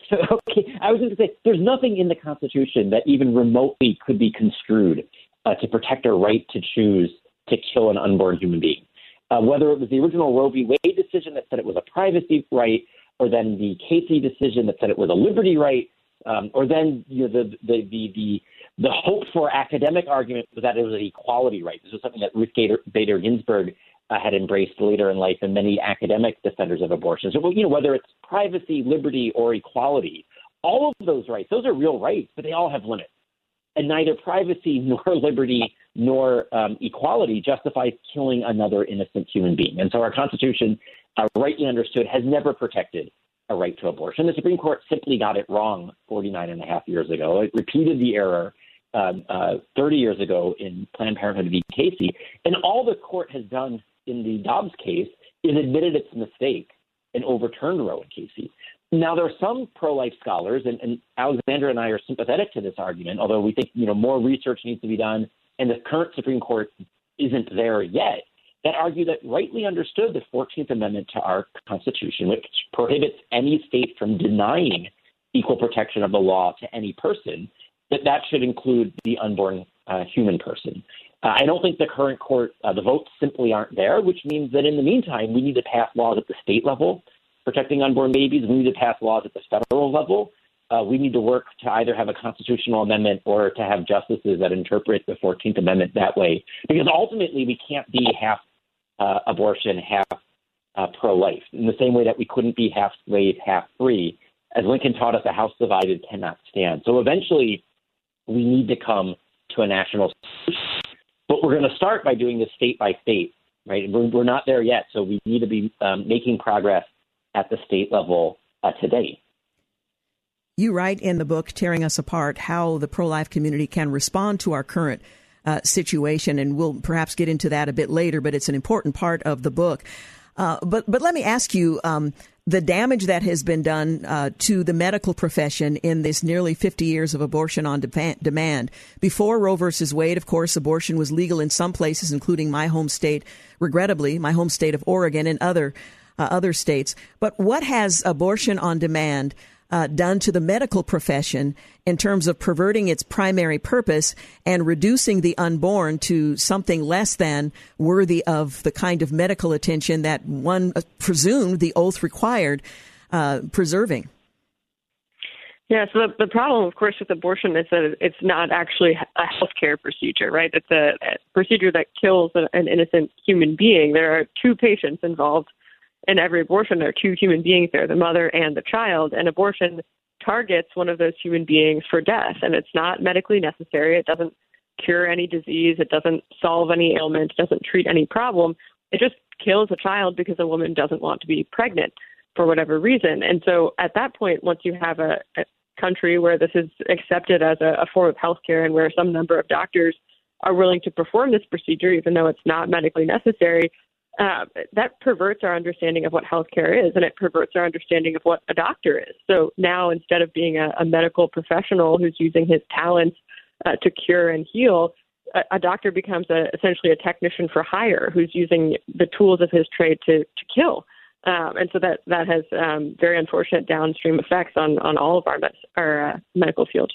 okay, I was going to say there's nothing in the Constitution that even remotely could be construed uh, to protect our right to choose to kill an unborn human being. Uh, whether it was the original Roe v. Wade decision that said it was a privacy right, or then the Casey decision that said it was a liberty right, um, or then you know, the, the, the, the, the hope for academic argument was that it was an equality right. This was something that Ruth Bader, Ginsburg uh, had embraced later in life, and many academic defenders of abortion. So, you know, whether it's privacy, liberty, or equality, all of those rights, those are real rights, but they all have limits and neither privacy nor liberty nor um, equality justifies killing another innocent human being. And so our Constitution, uh, rightly understood, has never protected a right to abortion. The Supreme Court simply got it wrong 49 and a half years ago. It repeated the error um, uh, 30 years ago in Planned Parenthood v. Casey. And all the court has done in the Dobbs case is admitted its mistake and overturned Roe and Casey. Now, there are some pro-life scholars, and, and Alexander and I are sympathetic to this argument, although we think you know more research needs to be done, and the current Supreme Court isn't there yet. That argue that, rightly understood, the 14th Amendment to our Constitution, which prohibits any state from denying equal protection of the law to any person, that that should include the unborn uh, human person. Uh, I don't think the current court, uh, the votes simply aren't there, which means that in the meantime, we need to pass laws at the state level protecting unborn babies. We need to pass laws at the federal level. Uh, we need to work to either have a constitutional amendment or to have justices that interpret the 14th Amendment that way. Because ultimately, we can't be half uh, abortion, half uh, pro life, in the same way that we couldn't be half slave, half free. As Lincoln taught us, a house divided cannot stand. So eventually, we need to come to a national solution. But we're going to start by doing this state by state, right? We're, we're not there yet. So we need to be um, making progress at the state level uh, today. You write in the book, Tearing Us Apart, how the pro life community can respond to our current uh, situation, and we'll perhaps get into that a bit later, but it's an important part of the book. Uh, but, but let me ask you um, the damage that has been done uh, to the medical profession in this nearly 50 years of abortion on de- demand. Before Roe versus Wade, of course, abortion was legal in some places, including my home state, regrettably, my home state of Oregon and other uh, other states. But what has abortion on demand uh, done to the medical profession in terms of perverting its primary purpose and reducing the unborn to something less than worthy of the kind of medical attention that one uh, presumed the oath required uh, preserving. Yeah, so the, the problem, of course, with abortion is that it's not actually a healthcare procedure, right? It's a, a procedure that kills an innocent human being. There are two patients involved in every abortion, there are two human beings there, the mother and the child, and abortion targets one of those human beings for death. And it's not medically necessary. It doesn't cure any disease. It doesn't solve any ailment. It doesn't treat any problem. It just kills a child because a woman doesn't want to be pregnant for whatever reason. And so at that point, once you have a, a country where this is accepted as a, a form of healthcare and where some number of doctors are willing to perform this procedure, even though it's not medically necessary, uh, that perverts our understanding of what healthcare is, and it perverts our understanding of what a doctor is. So now, instead of being a, a medical professional who's using his talents uh, to cure and heal, a, a doctor becomes a, essentially a technician for hire who's using the tools of his trade to to kill. Um, and so that that has um, very unfortunate downstream effects on on all of our med- our uh, medical field.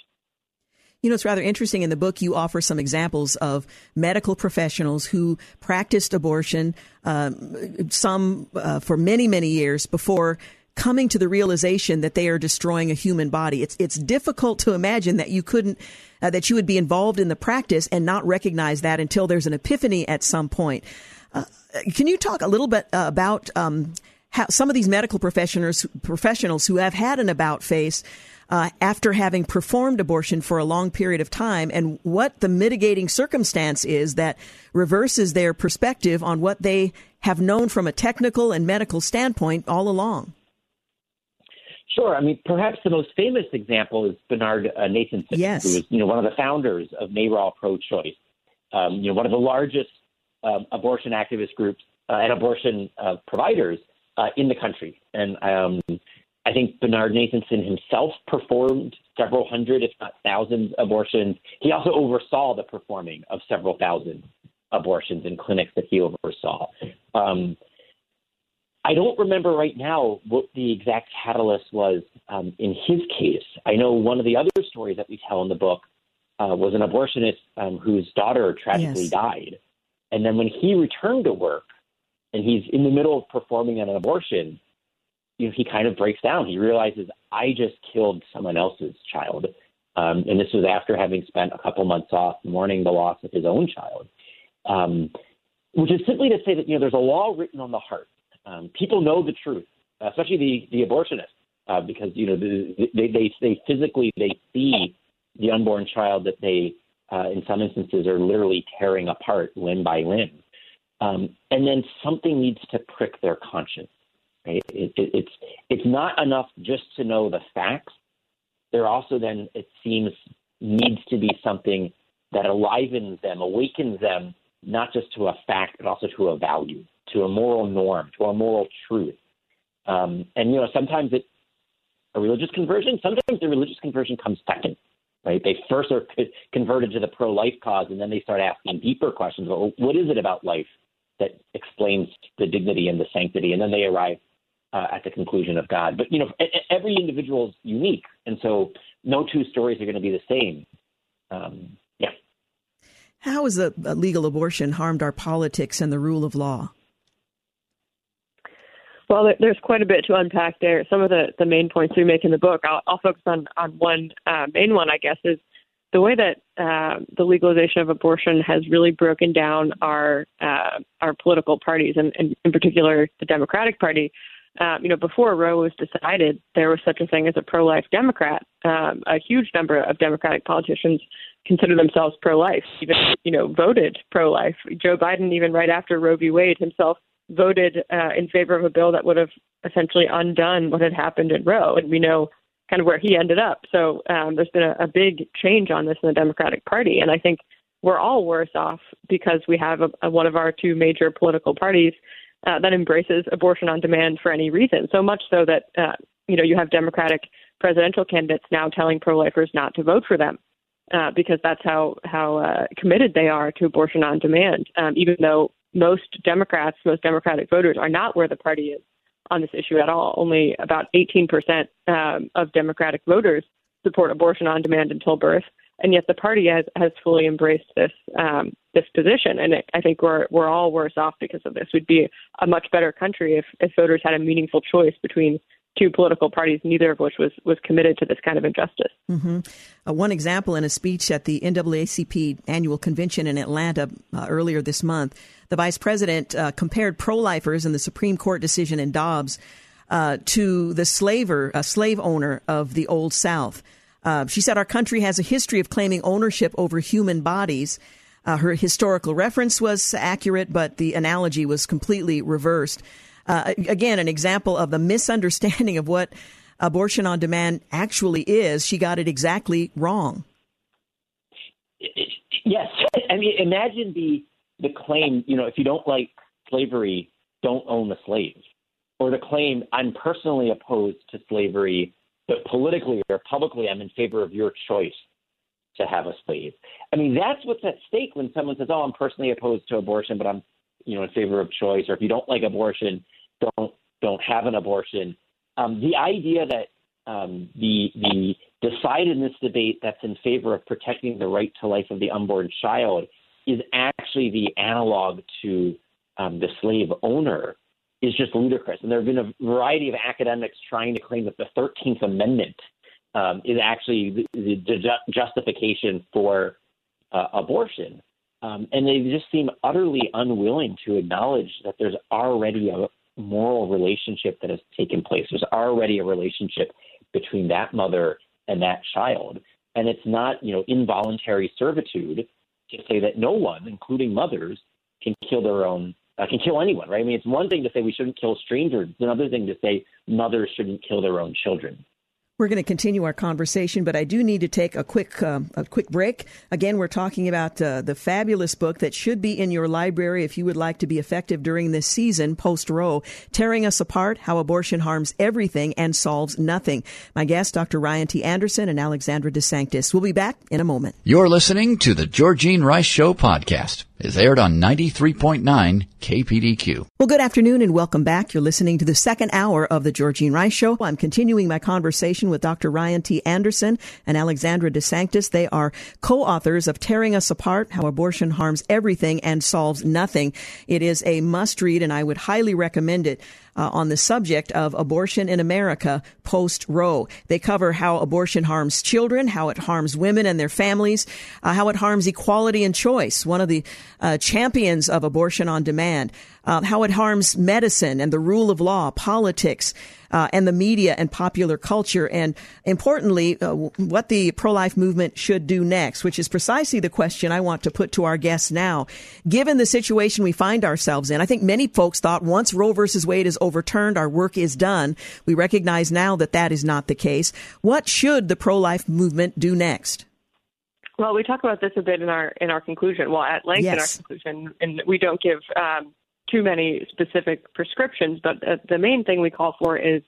You know, it's rather interesting. In the book, you offer some examples of medical professionals who practiced abortion, um, some uh, for many, many years before coming to the realization that they are destroying a human body. It's it's difficult to imagine that you couldn't uh, that you would be involved in the practice and not recognize that until there's an epiphany at some point. Uh, can you talk a little bit uh, about um, how some of these medical professionals professionals who have had an about face uh, after having performed abortion for a long period of time and what the mitigating circumstance is that reverses their perspective on what they have known from a technical and medical standpoint all along. Sure. I mean, perhaps the most famous example is Bernard uh, Nathanson, yes. who was, you know, one of the founders of NARAL Pro-Choice, um, you know, one of the largest um, abortion activist groups uh, and abortion uh, providers uh, in the country. And um, I think Bernard Nathanson himself performed several hundred, if not thousands, abortions. He also oversaw the performing of several thousand abortions in clinics that he oversaw. Um, I don't remember right now what the exact catalyst was um, in his case. I know one of the other stories that we tell in the book uh, was an abortionist um, whose daughter tragically yes. died. And then when he returned to work and he's in the middle of performing an abortion, you know, he kind of breaks down. He realizes I just killed someone else's child, um, and this was after having spent a couple months off mourning the loss of his own child. Um, which is simply to say that you know there's a law written on the heart. Um, people know the truth, especially the the abortionist, uh, because you know the, they they they physically they see the unborn child that they uh, in some instances are literally tearing apart limb by limb, um, and then something needs to prick their conscience. Right? It, it, it's it's not enough just to know the facts. There also then it seems needs to be something that alivens them, awakens them, not just to a fact, but also to a value, to a moral norm, to a moral truth. Um, and you know, sometimes it's a religious conversion. Sometimes the religious conversion comes second. Right? They first are converted to the pro-life cause, and then they start asking deeper questions. Well, what is it about life that explains the dignity and the sanctity? And then they arrive uh, at the conclusion of God. But you know, every individual is unique, and so no two stories are going to be the same. Um, yeah. How has a, a legal abortion harmed our politics and the rule of law? Well, there's quite a bit to unpack there. Some of the, the main points we make in the book, I'll, I'll focus on on one uh, main one, I guess, is the way that uh, the legalization of abortion has really broken down our uh, our political parties, and, and in particular the Democratic Party um, you know, before Roe was decided, there was such a thing as a pro-life Democrat. Um, a huge number of Democratic politicians consider themselves pro-life, even you know voted pro-life. Joe Biden, even right after Roe v. Wade, himself voted uh, in favor of a bill that would have essentially undone what had happened in Roe, and we know kind of where he ended up. So um, there's been a, a big change on this in the Democratic Party, and I think we're all worse off because we have a, a, one of our two major political parties uh, that embraces abortion on demand for any reason. So much so that uh, you know you have Democratic presidential candidates now telling pro-lifers not to vote for them uh, because that's how how uh, committed they are to abortion on demand. Um, even though most Democrats, most Democratic voters, are not where the party is on this issue at all. Only about 18% um, of Democratic voters support abortion on demand until birth, and yet the party has has fully embraced this um, this position. And it, I think we're we're all worse off because of this. We'd be a much better country if if voters had a meaningful choice between two political parties, neither of which was, was committed to this kind of injustice. Mm-hmm. Uh, one example in a speech at the NAACP annual convention in Atlanta uh, earlier this month, the vice president uh, compared pro lifers and the Supreme Court decision in Dobbs uh, to the slaver, slave owner of the Old South. Uh, she said, Our country has a history of claiming ownership over human bodies. Uh, her historical reference was accurate, but the analogy was completely reversed uh, again, an example of the misunderstanding of what abortion on demand actually is. She got it exactly wrong. Yes, I mean, imagine the the claim. You know, if you don't like slavery, don't own the slave, or the claim I'm personally opposed to slavery, but politically or publicly I'm in favor of your choice to have a slave. I mean, that's what's at stake when someone says, "Oh, I'm personally opposed to abortion, but I'm you know in favor of choice," or if you don't like abortion, don't don't have an abortion. Um, the idea that um, the the this debate that's in favor of protecting the right to life of the unborn child is actually the analog to um, the slave owner is just ludicrous. And there have been a variety of academics trying to claim that the 13th Amendment um, is actually the, the justification for uh, abortion. Um, and they just seem utterly unwilling to acknowledge that there's already a, moral relationship that has taken place. There's already a relationship between that mother and that child. And it's not, you know, involuntary servitude to say that no one, including mothers, can kill their own, uh, can kill anyone, right? I mean, it's one thing to say we shouldn't kill strangers. It's another thing to say mothers shouldn't kill their own children. We're going to continue our conversation, but I do need to take a quick um, a quick break. Again, we're talking about uh, the fabulous book that should be in your library if you would like to be effective during this season, post Roe, Tearing Us Apart: How Abortion Harms Everything and Solves Nothing. My guests, Dr. Ryan T. Anderson and Alexandra DeSanctis. We'll be back in a moment. You're listening to the Georgene Rice Show podcast is aired on 93.9 KPDQ. Well, good afternoon and welcome back. You're listening to the second hour of the Georgene Rice Show. I'm continuing my conversation with Dr. Ryan T. Anderson and Alexandra DeSanctis. They are co-authors of Tearing Us Apart, How Abortion Harms Everything and Solves Nothing. It is a must read and I would highly recommend it uh, on the subject of abortion in America post Roe. They cover how abortion harms children, how it harms women and their families, uh, how it harms equality and choice. One of the uh, champions of abortion on demand, uh, how it harms medicine and the rule of law, politics, uh, and the media and popular culture, and importantly, uh, what the pro-life movement should do next, which is precisely the question I want to put to our guests now. Given the situation we find ourselves in, I think many folks thought once Roe versus Wade is overturned, our work is done. We recognize now that that is not the case. What should the pro-life movement do next? Well, we talk about this a bit in our in our conclusion. Well, at length yes. in our conclusion, and we don't give um, too many specific prescriptions, but uh, the main thing we call for is,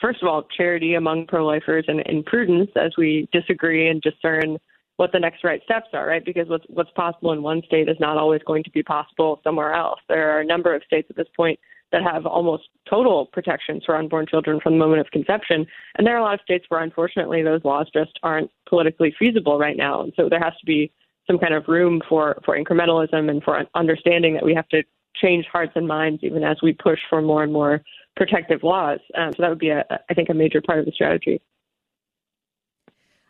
first of all, charity among pro lifers and, and prudence as we disagree and discern what the next right steps are, right? Because what's what's possible in one state is not always going to be possible somewhere else. There are a number of states at this point that have almost total protections for unborn children from the moment of conception, and there are a lot of states where unfortunately those laws just aren't politically feasible right now. And so there has to be some kind of room for for incrementalism and for understanding that we have to change hearts and minds even as we push for more and more protective laws. Um, so that would be, a, I think, a major part of the strategy.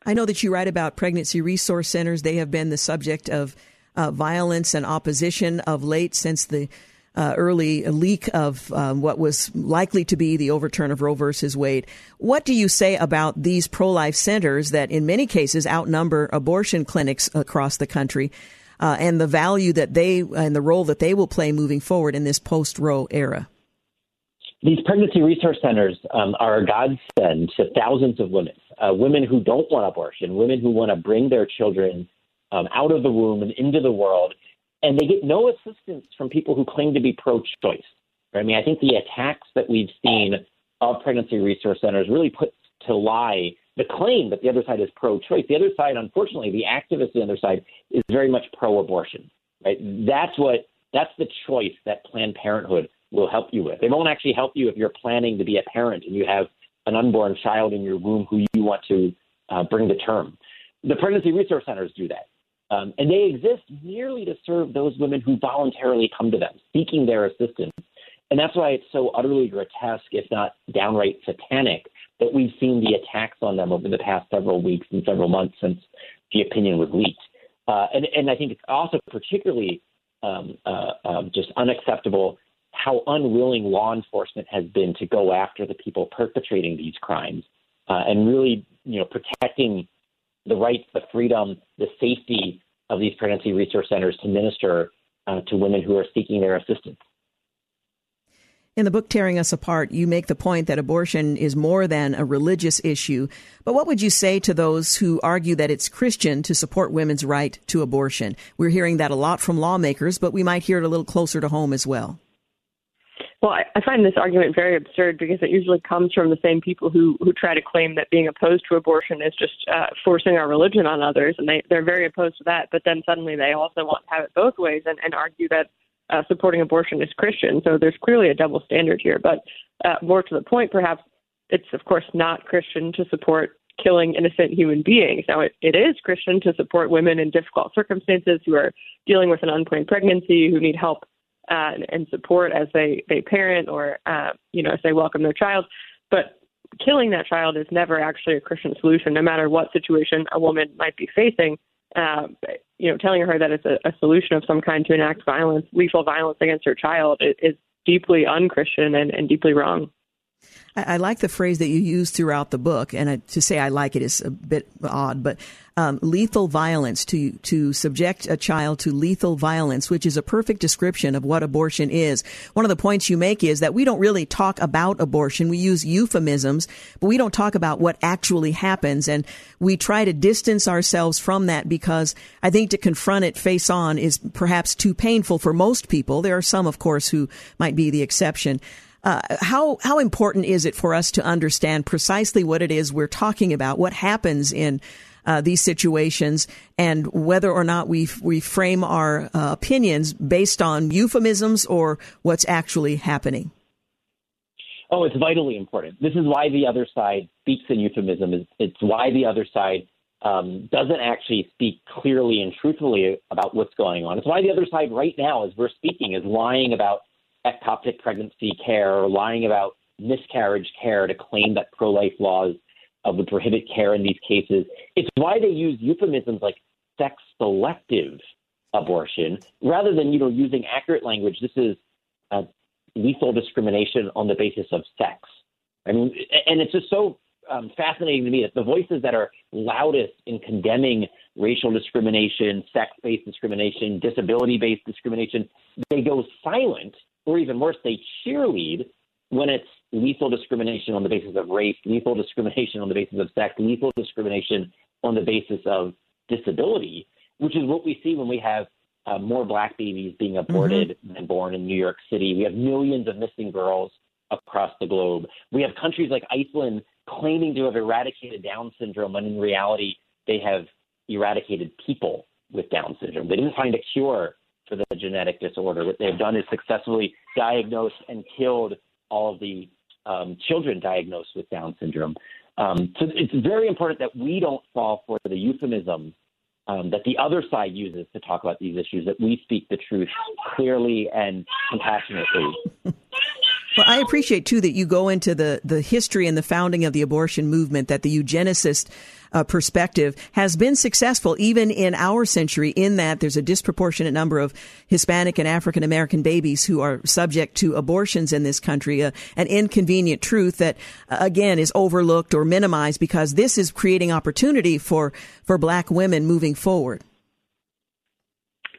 I know that you write about pregnancy resource centers. They have been the subject of uh, violence and opposition of late since the uh, early leak of um, what was likely to be the overturn of Roe versus Wade. What do you say about these pro life centers that, in many cases, outnumber abortion clinics across the country? Uh, and the value that they and the role that they will play moving forward in this post Roe era? These pregnancy resource centers um, are a godsend to thousands of women, uh, women who don't want abortion, women who want to bring their children um, out of the womb and into the world, and they get no assistance from people who claim to be pro-choice. I mean, I think the attacks that we've seen of pregnancy resource centers really put to lie the claim that the other side is pro-choice. The other side, unfortunately, the activists on the other side is very much pro-abortion. Right? That's what that's the choice that Planned Parenthood will help you with. They won't actually help you if you're planning to be a parent and you have an unborn child in your womb who you want to uh, bring to term. The pregnancy resource centers do that. Um, and they exist merely to serve those women who voluntarily come to them, seeking their assistance. And that's why it's so utterly grotesque, if not downright satanic, that we've seen the attacks on them over the past several weeks and several months since the opinion was leaked. Uh, and, and I think it's also particularly um, uh, um, just unacceptable how unwilling law enforcement has been to go after the people perpetrating these crimes uh, and really, you know, protecting the rights, the freedom, the safety of these pregnancy resource centers to minister uh, to women who are seeking their assistance. In the book Tearing Us Apart, you make the point that abortion is more than a religious issue. But what would you say to those who argue that it's Christian to support women's right to abortion? We're hearing that a lot from lawmakers, but we might hear it a little closer to home as well. Well, I, find this argument very absurd because it usually comes from the same people who who try to claim that being opposed to abortion is just uh, forcing our religion on others, and they they're very opposed to that. But then suddenly they also want to have it both ways and, and argue that uh, supporting abortion is Christian. So there's clearly a double standard here. But uh, more to the point, perhaps it's of course not Christian to support killing innocent human beings. Now, it, it is Christian to support women in difficult circumstances who are dealing with an unplanned pregnancy, who need help uh, and, and support as they, they parent or, uh, you know, as they welcome their child. But killing that child is never actually a Christian solution, no matter what situation a woman might be facing. Uh, you know, telling her that it's a, a solution of some kind to enact violence, lethal violence against her child, is, deeply unchristian and, and deeply wrong. I, I, like the phrase that you use throughout the book, and I, to say I like it is a bit odd, but um, lethal violence to to subject a child to lethal violence, which is a perfect description of what abortion is. One of the points you make is that we don't really talk about abortion. We use euphemisms, but we don't talk about what actually happens, and we try to distance ourselves from that because I think to confront it face on is perhaps too painful for most people. There are some, of course, who might be the exception. Uh, how how important is it for us to understand precisely what it is we're talking about? What happens in uh, these situations, and whether or not we we frame our uh, opinions based on euphemisms or what's actually happening? Oh, it's vitally important. This is why the other side speaks in euphemism. It's why the other side um, doesn't actually speak clearly and truthfully about what's going on. It's why the other side right now, as we're speaking, is lying about ectopic pregnancy care or lying about miscarriage care to claim that pro life laws uh, would prohibit care in these cases. It's why they use euphemisms like sex selective abortion rather than you know using accurate language. This is uh, lethal discrimination on the basis of sex. I mean, and it's just so um, fascinating to me that the voices that are loudest in condemning racial discrimination, sex based discrimination, disability based discrimination, they go silent or even worse, they cheerlead when it's lethal discrimination on the basis of race, lethal discrimination on the basis of sex, lethal discrimination on the basis of disability, which is what we see when we have uh, more black babies being aborted mm-hmm. than born in New York City. We have millions of missing girls across the globe. We have countries like Iceland claiming to have eradicated Down syndrome, when in reality, they have eradicated people with Down syndrome. They didn't find a cure for the genetic disorder. What they've done is successfully diagnosed and killed all of the um, children diagnosed with Down syndrome. Um, so it's very important that we don't fall for the euphemisms um, that the other side uses to talk about these issues, that we speak the truth clearly and compassionately. Well, I appreciate too that you go into the, the history and the founding of the abortion movement, that the eugenicist uh, perspective has been successful even in our century in that there's a disproportionate number of Hispanic and African American babies who are subject to abortions in this country, uh, an inconvenient truth that uh, again is overlooked or minimized because this is creating opportunity for, for black women moving forward.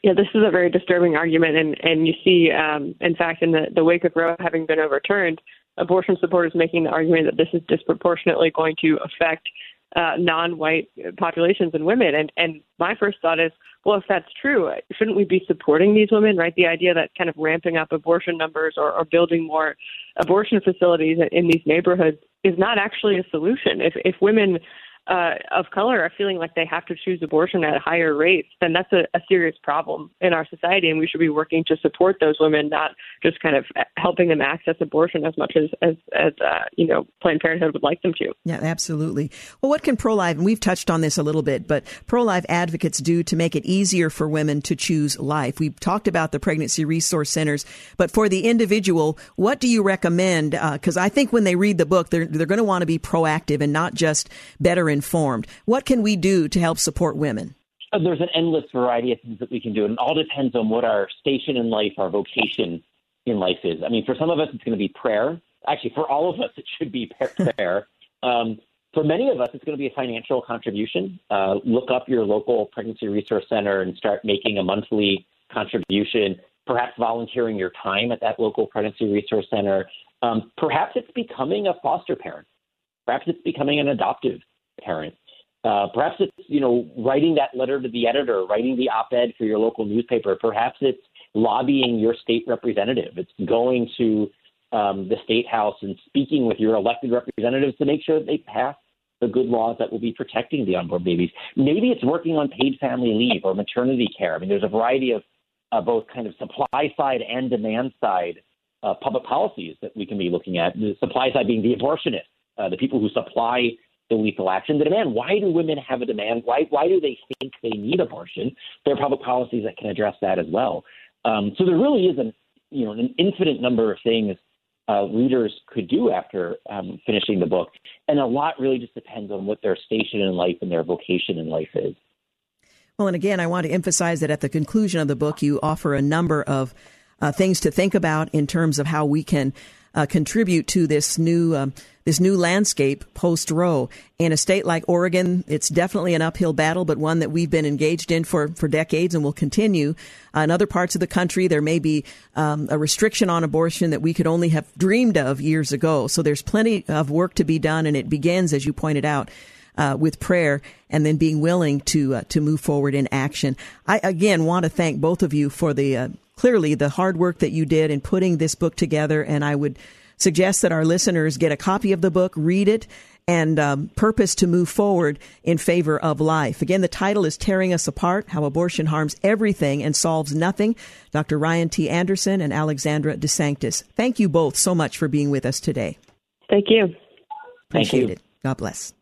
Yeah, this is a very disturbing argument, and and you see, um, in fact, in the the wake of Roe having been overturned, abortion supporters making the argument that this is disproportionately going to affect uh, non-white populations and women. And and my first thought is, well, if that's true, shouldn't we be supporting these women? Right? The idea that kind of ramping up abortion numbers or, or building more abortion facilities in these neighborhoods is not actually a solution. If if women uh, of color are feeling like they have to choose abortion at higher rates, then that's a, a serious problem in our society, and we should be working to support those women, not just kind of helping them access abortion as much as as, as uh, you know Planned Parenthood would like them to. Yeah, absolutely. Well, what can pro life? And we've touched on this a little bit, but pro life advocates do to make it easier for women to choose life. We've talked about the pregnancy resource centers, but for the individual, what do you recommend? Because uh, I think when they read the book, they're they're going to want to be proactive and not just better informed. What can we do to help support women? Uh, there's an endless variety of things that we can do, and it all depends on what our station in life, our vocation in life is. I mean, for some of us, it's going to be prayer. Actually, for all of us, it should be prayer. um, for many of us, it's going to be a financial contribution. Uh, look up your local pregnancy resource center and start making a monthly contribution, perhaps volunteering your time at that local pregnancy resource center. Um, perhaps it's becoming a foster parent. Perhaps it's becoming an adoptive parent. Uh, perhaps it's you know writing that letter to the editor, writing the op-ed for your local newspaper. Perhaps it's lobbying your state representative. It's going to um, the state house and speaking with your elected representatives to make sure that they pass the good laws that will be protecting the unborn babies. Maybe it's working on paid family leave or maternity care. I mean, there's a variety of uh, both kind of supply side and demand side uh, public policies that we can be looking at. The supply side being the abortionist, uh, the people who supply the lethal action. The demand: why do women have a demand? Why why do they think they need abortion? There are public policies that can address that as well. Um, so there really is an you know an infinite number of things uh, readers could do after um, finishing the book, and a lot really just depends on what their station in life and their vocation in life is. Well, and again, I want to emphasize that at the conclusion of the book, you offer a number of uh, things to think about in terms of how we can uh, contribute to this new um, this new landscape post Roe. In a state like Oregon, it's definitely an uphill battle, but one that we've been engaged in for, for decades and will continue. Uh, in other parts of the country, there may be um, a restriction on abortion that we could only have dreamed of years ago. So there's plenty of work to be done, and it begins, as you pointed out, uh, with prayer and then being willing to uh, to move forward in action. I again want to thank both of you for the uh, clearly the hard work that you did in putting this book together, and I would suggest that our listeners get a copy of the book, read it, and um, purpose to move forward in favor of life. Again, the title is Tearing Us Apart How Abortion Harms Everything and Solves Nothing. Dr. Ryan T. Anderson and Alexandra DeSanctis. Thank you both so much for being with us today. Thank you. Appreciate Thank you. it. God bless.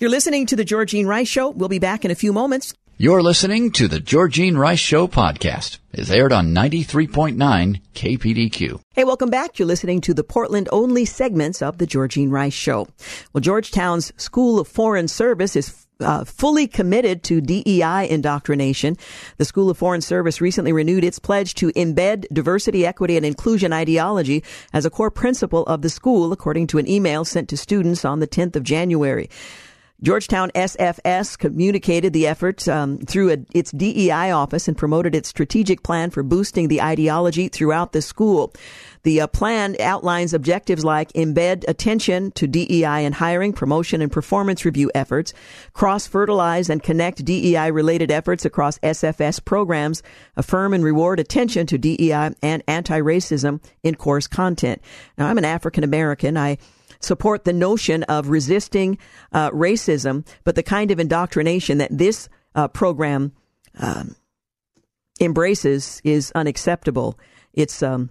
You're listening to the Georgene Rice Show. We'll be back in a few moments. You're listening to the Georgene Rice Show podcast. It's aired on 93.9 KPDQ. Hey, welcome back. You're listening to the Portland only segments of the Georgene Rice Show. Well, Georgetown's School of Foreign Service is uh, fully committed to DEI indoctrination. The School of Foreign Service recently renewed its pledge to embed diversity, equity, and inclusion ideology as a core principle of the school, according to an email sent to students on the 10th of January. Georgetown SFS communicated the effort um, through a, its DEI office and promoted its strategic plan for boosting the ideology throughout the school. The uh, plan outlines objectives like embed attention to DEI in hiring, promotion, and performance review efforts, cross-fertilize and connect DEI related efforts across SFS programs, affirm and reward attention to DEI and anti-racism in course content. Now, I'm an African American. I support the notion of resisting uh, racism, but the kind of indoctrination that this uh, program um, embraces is unacceptable. It's um,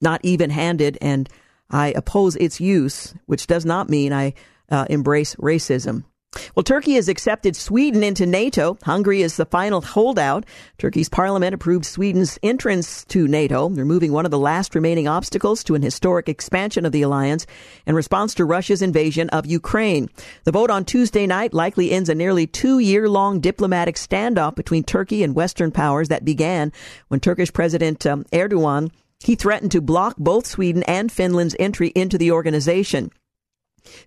not even handed, and I oppose its use, which does not mean I uh, embrace racism. Well, Turkey has accepted Sweden into NATO. Hungary is the final holdout. Turkey's parliament approved Sweden's entrance to NATO, removing one of the last remaining obstacles to an historic expansion of the alliance in response to Russia's invasion of Ukraine. The vote on Tuesday night likely ends a nearly two year long diplomatic standoff between Turkey and Western powers that began when Turkish President um, Erdogan he threatened to block both Sweden and Finland's entry into the organization.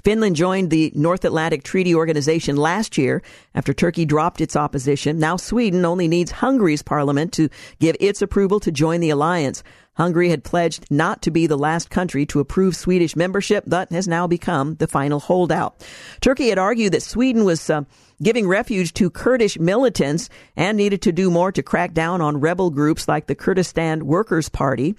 Finland joined the North Atlantic Treaty Organization last year after Turkey dropped its opposition. Now Sweden only needs Hungary's parliament to give its approval to join the alliance. Hungary had pledged not to be the last country to approve Swedish membership, but has now become the final holdout. Turkey had argued that Sweden was uh, giving refuge to Kurdish militants and needed to do more to crack down on rebel groups like the Kurdistan Workers' Party.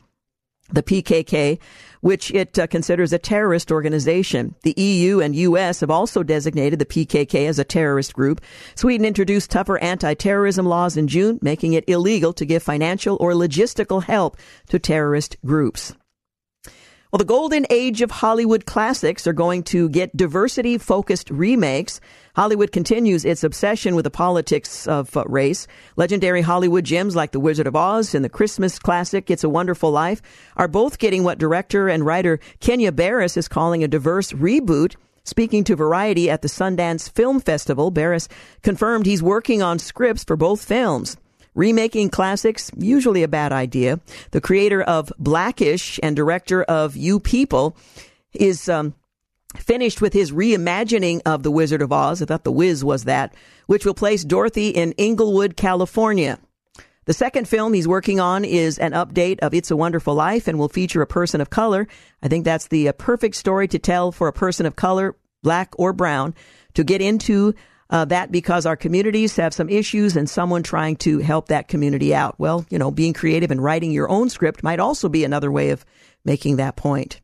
the PKK, which it uh, considers a terrorist organization. The EU and US have also designated the PKK as a terrorist group. Sweden introduced tougher anti-terrorism laws in June, making it illegal to give financial or logistical help to terrorist groups. Well, the golden age of Hollywood classics are going to get diversity focused remakes. Hollywood continues its obsession with the politics of uh, race. Legendary Hollywood gems like The Wizard of Oz and the Christmas classic It's a Wonderful Life are both getting what director and writer Kenya Barris is calling a diverse reboot. Speaking to Variety at the Sundance Film Festival, Barris confirmed he's working on scripts for both films. Remaking classics, usually a bad idea. The creator of Blackish and director of You People is um, finished with his reimagining of The Wizard of Oz. I thought The Wiz was that, which will place Dorothy in Inglewood, California. The second film he's working on is an update of It's a Wonderful Life and will feature a person of color. I think that's the uh, perfect story to tell for a person of color, black or brown, to get into uh, that because our communities have some issues and someone trying to help that community out. Well, you know, being creative and writing your own script might also be another way of making that point.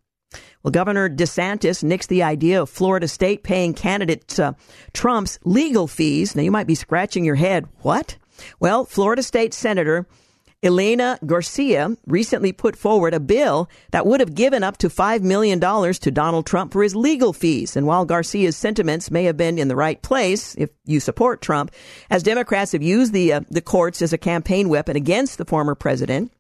Well, Governor DeSantis nixed the idea of Florida State paying candidate uh, Trump's legal fees. Now, you might be scratching your head. What? Well, Florida State Senator Ileana Garcia recently put forward a bill that would have given up to $5 million to Donald Trump for his legal fees. And while Garcia's sentiments may have been in the right place if you support Trump, as Democrats have used the, uh, the courts as a campaign weapon against the former president,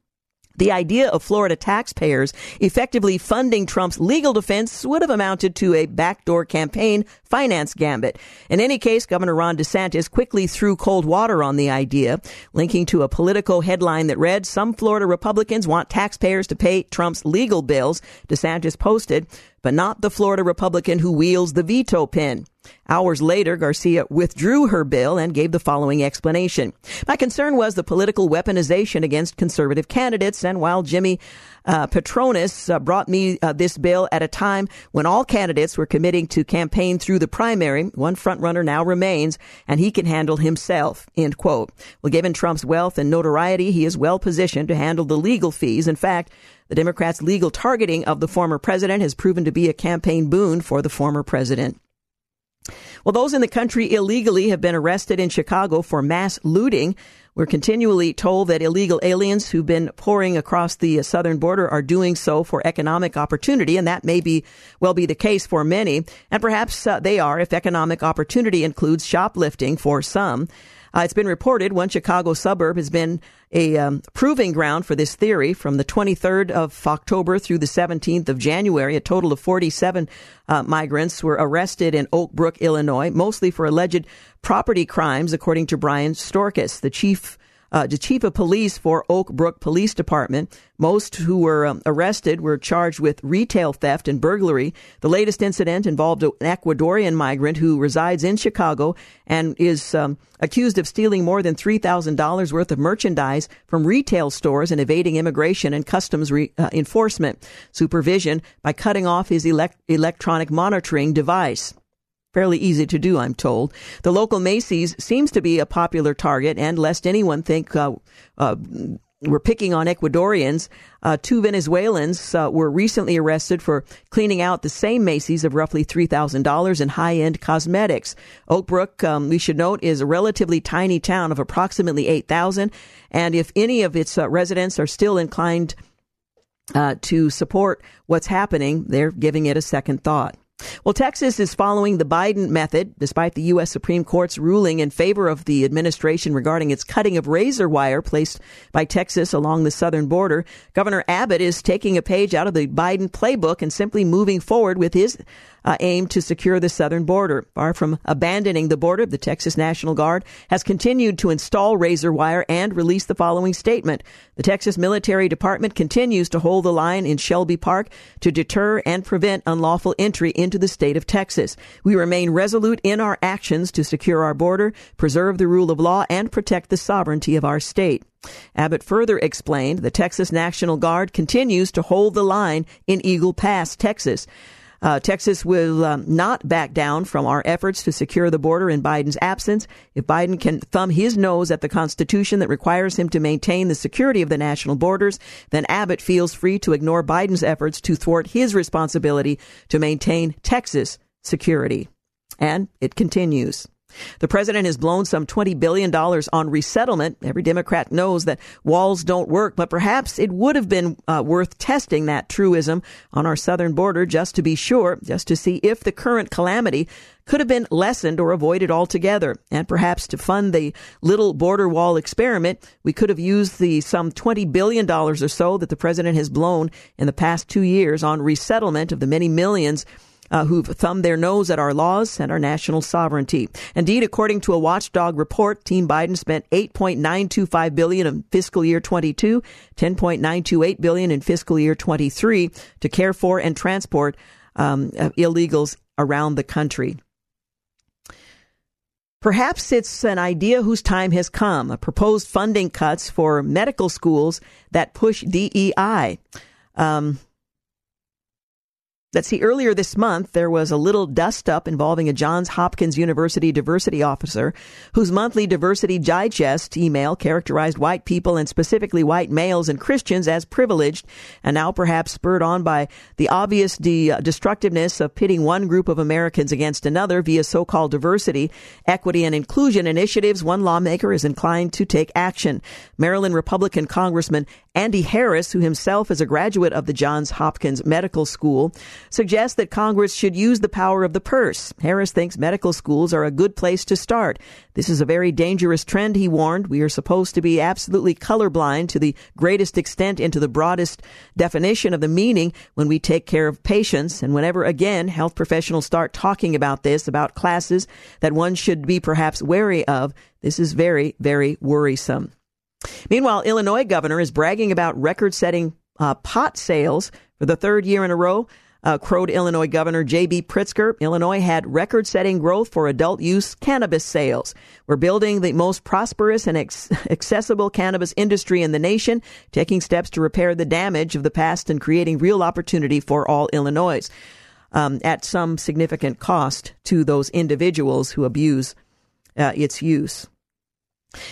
the idea of Florida taxpayers effectively funding Trump's legal defense would have amounted to a backdoor campaign finance gambit. In any case, Governor Ron DeSantis quickly threw cold water on the idea, linking to a Politico headline that read, Some Florida Republicans want taxpayers to pay Trump's legal bills. DeSantis posted, but not the Florida Republican who wields the veto pen. Hours later, Garcia withdrew her bill and gave the following explanation. My concern was the political weaponization against conservative candidates, and while Jimmy uh, uh, brought me uh, this bill at a time when all candidates were committing to campaign through the primary. One frontrunner now remains, and he can handle himself. End quote. Well, given Trump's wealth and notoriety, he is well positioned to handle the legal fees. In fact, the Democrats' legal targeting of the former president has proven to be a campaign boon for the former president. Well, those in the country illegally have been arrested in Chicago for mass looting. We're continually told that illegal aliens who've been pouring across the southern border are doing so for economic opportunity, and that may be well be the case for many, and perhaps uh, they are if economic opportunity includes shoplifting for some. Uh, it's been reported one Chicago suburb has been a um, proving ground for this theory from the 23rd of October through the 17th of January. A total of 47 uh, migrants were arrested in Oak Brook, Illinois, mostly for alleged property crimes, according to Brian Strockis, the chief uh, the chief of police for Oak Brook Police Department. Most who were um, arrested were charged with retail theft and burglary. The latest incident involved an Ecuadorian migrant who resides in Chicago and is um, accused of stealing more than $3,000 worth of merchandise from retail stores and evading immigration and customs re- uh, enforcement supervision by cutting off his elect- electronic monitoring device fairly easy to do, I'm told. The local Macy's seems to be a popular target, and lest anyone think uh, uh, we're picking on Ecuadorians, uh, two Venezuelans uh, were recently arrested for cleaning out the same Macy's of roughly $3,000 in high end cosmetics. Oak Brook, um, we should note, is a relatively tiny town of approximately 8,000, and if any of its uh, residents are still inclined uh, to support what's happening, they're giving it a second thought. Well, Texas is following the Biden method, despite the U.S. Supreme Court's ruling in favor of the administration regarding its cutting of razor wire placed by Texas along the southern border. Governor Abbott is taking a page out of the Biden playbook and simply moving forward with his uh, aim to secure the southern border. Far from abandoning the border, the Texas National Guard has continued to install razor wire and release the following statement. The Texas Military Department continues to hold the line in Shelby Park to deter and prevent unlawful entry into the state of Texas. We remain resolute in our actions to secure our border, preserve the rule of law, and protect the sovereignty of our state. Abbott further explained the Texas National Guard continues to hold the line in Eagle Pass, Texas. Uh, Texas will um, not back down from our efforts to secure the border in Biden's absence. If Biden can thumb his nose at the Constitution that requires him to maintain the security of the national borders, then Abbott feels free to ignore Biden's efforts to thwart his responsibility to maintain Texas security. And it continues. The president has blown some $20 billion on resettlement. Every Democrat knows that walls don't work, but perhaps it would have been uh, worth testing that truism on our southern border just to be sure, just to see if the current calamity could have been lessened or avoided altogether. And perhaps to fund the little border wall experiment, we could have used the some $20 billion or so that the president has blown in the past two years on resettlement of the many millions uh, who've thumbed their nose at our laws and our national sovereignty. Indeed, according to a watchdog report, Team Biden spent 8.925 billion in fiscal year 22, 10.928 billion in fiscal year 23 to care for and transport um, illegals around the country. Perhaps it's an idea whose time has come, proposed funding cuts for medical schools that push DEI. Um, Let's see, earlier this month, there was a little dust up involving a Johns Hopkins University diversity officer whose monthly diversity digest email characterized white people and specifically white males and Christians as privileged, and now perhaps spurred on by the obvious de- uh, destructiveness of pitting one group of Americans against another via so-called diversity, equity, and inclusion initiatives, one lawmaker is inclined to take action. Maryland Republican Congressman Andy Harris, who himself is a graduate of the Johns Hopkins Medical School, suggests that Congress should use the power of the purse. Harris thinks medical schools are a good place to start. This is a very dangerous trend, he warned. We are supposed to be absolutely colorblind to the greatest extent into the broadest definition of the meaning when we take care of patients. And whenever again health professionals start talking about this, about classes that one should be perhaps wary of, this is very, very worrisome. Meanwhile, Illinois governor is bragging about record setting uh, pot sales for the third year in a row. Uh, crowed Illinois Governor J.B. Pritzker. Illinois had record setting growth for adult use cannabis sales. We're building the most prosperous and ex- accessible cannabis industry in the nation, taking steps to repair the damage of the past and creating real opportunity for all Illinois um, at some significant cost to those individuals who abuse uh, its use.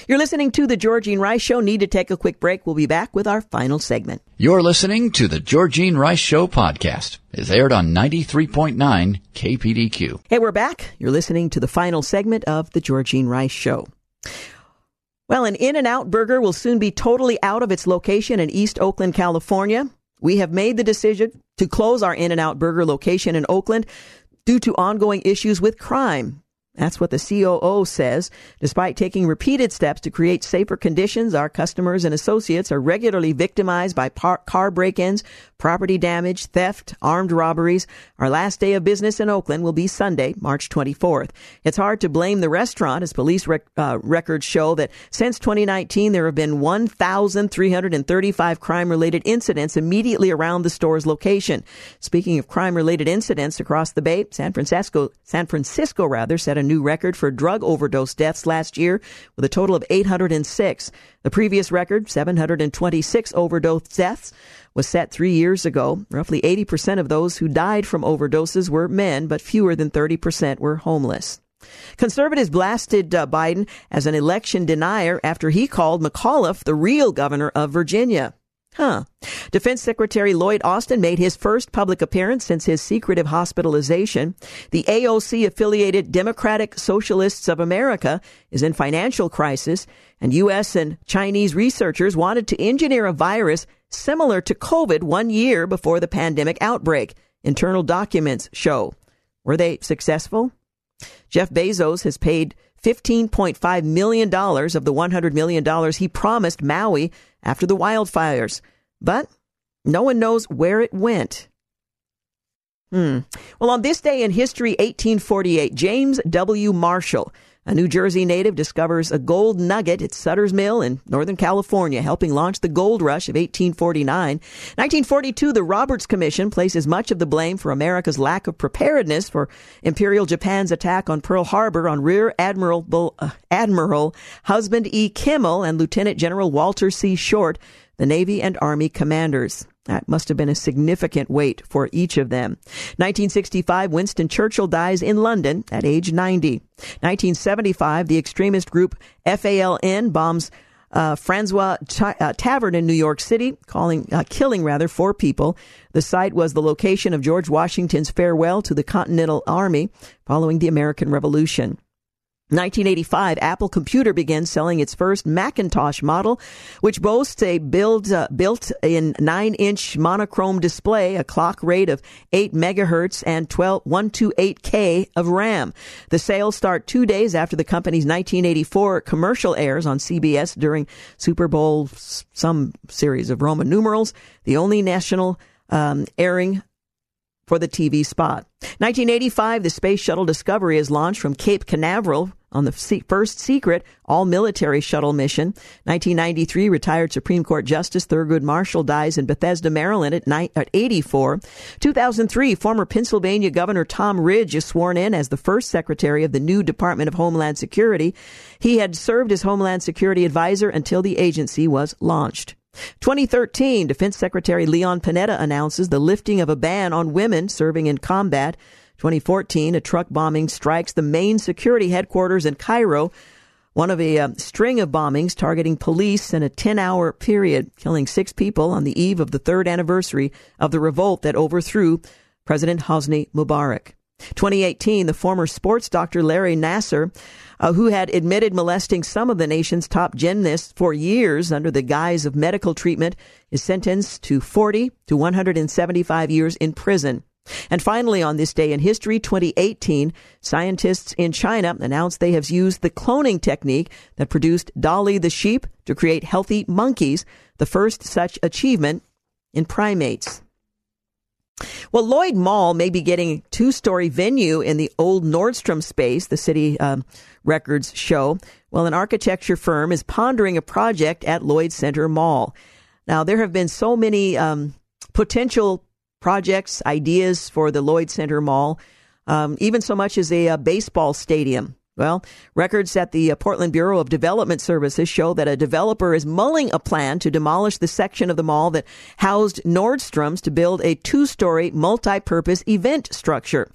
You're listening to the Georgene Rice Show. Need to take a quick break. We'll be back with our final segment. You're listening to the Georgene Rice Show podcast. It's aired on 93.9 KPDQ. Hey, we're back. You're listening to the final segment of the Georgene Rice Show. Well, an In-N-Out Burger will soon be totally out of its location in East Oakland, California. We have made the decision to close our In-N-Out Burger location in Oakland due to ongoing issues with crime. That's what the COO says. Despite taking repeated steps to create safer conditions, our customers and associates are regularly victimized by par- car break-ins, property damage, theft, armed robberies. Our last day of business in Oakland will be Sunday, March 24th. It's hard to blame the restaurant as police rec- uh, records show that since 2019 there have been 1,335 crime-related incidents immediately around the store's location. Speaking of crime-related incidents across the Bay, San Francisco, San Francisco rather, set a new record for drug overdose deaths last year with a total of 806. The previous record, 726 overdose deaths, was set three years ago. Roughly 80% of those who died from overdoses were men, but fewer than 30% were homeless. Conservatives blasted uh, Biden as an election denier after he called McAuliffe the real governor of Virginia. Huh. Defense Secretary Lloyd Austin made his first public appearance since his secretive hospitalization. The AOC affiliated Democratic Socialists of America is in financial crisis, and U.S. and Chinese researchers wanted to engineer a virus similar to COVID one year before the pandemic outbreak. Internal documents show. Were they successful? Jeff Bezos has paid $15.5 million of the $100 million he promised Maui after the wildfires. But no one knows where it went. Hmm. Well, on this day in history, 1848, James W. Marshall a New Jersey native discovers a gold nugget at Sutter's Mill in Northern California, helping launch the gold rush of 1849. 1942, the Roberts Commission places much of the blame for America's lack of preparedness for Imperial Japan's attack on Pearl Harbor on Rear Admiral, uh, Admiral Husband E. Kimmel and Lieutenant General Walter C. Short, the Navy and Army commanders. That must have been a significant weight for each of them. 1965, Winston Churchill dies in London at age 90. 1975, the extremist group FALN bombs uh, Fraunces uh, Tavern in New York City, calling, uh, killing rather four people. The site was the location of George Washington's farewell to the Continental Army following the American Revolution. 1985, Apple Computer began selling its first Macintosh model, which boasts a build, uh, built-in 9-inch monochrome display, a clock rate of 8 megahertz, and 12, 128K of RAM. The sales start two days after the company's 1984 commercial airs on CBS during Super Bowl, some series of Roman numerals, the only national um, airing for the TV spot. 1985, the Space Shuttle Discovery is launched from Cape Canaveral on the first secret all military shuttle mission. 1993, retired Supreme Court Justice Thurgood Marshall dies in Bethesda, Maryland at, ni- at 84. 2003, former Pennsylvania Governor Tom Ridge is sworn in as the first secretary of the new Department of Homeland Security. He had served as Homeland Security advisor until the agency was launched. 2013, Defense Secretary Leon Panetta announces the lifting of a ban on women serving in combat. 2014, a truck bombing strikes the main security headquarters in Cairo, one of a uh, string of bombings targeting police in a 10 hour period, killing six people on the eve of the third anniversary of the revolt that overthrew President Hosni Mubarak. 2018, the former sports doctor Larry Nassar, uh, who had admitted molesting some of the nation's top gymnasts for years under the guise of medical treatment, is sentenced to 40 to 175 years in prison. And finally, on this day in history, 2018, scientists in China announced they have used the cloning technique that produced Dolly the sheep to create healthy monkeys, the first such achievement in primates. Well, Lloyd Mall may be getting two story venue in the old Nordstrom space, the city um, records show. Well, an architecture firm is pondering a project at Lloyd Center Mall. Now, there have been so many um, potential projects, ideas for the Lloyd Center Mall, um, even so much as a, a baseball stadium. Well, records at the uh, Portland Bureau of Development Services show that a developer is mulling a plan to demolish the section of the mall that housed Nordstrom's to build a two story multi purpose event structure.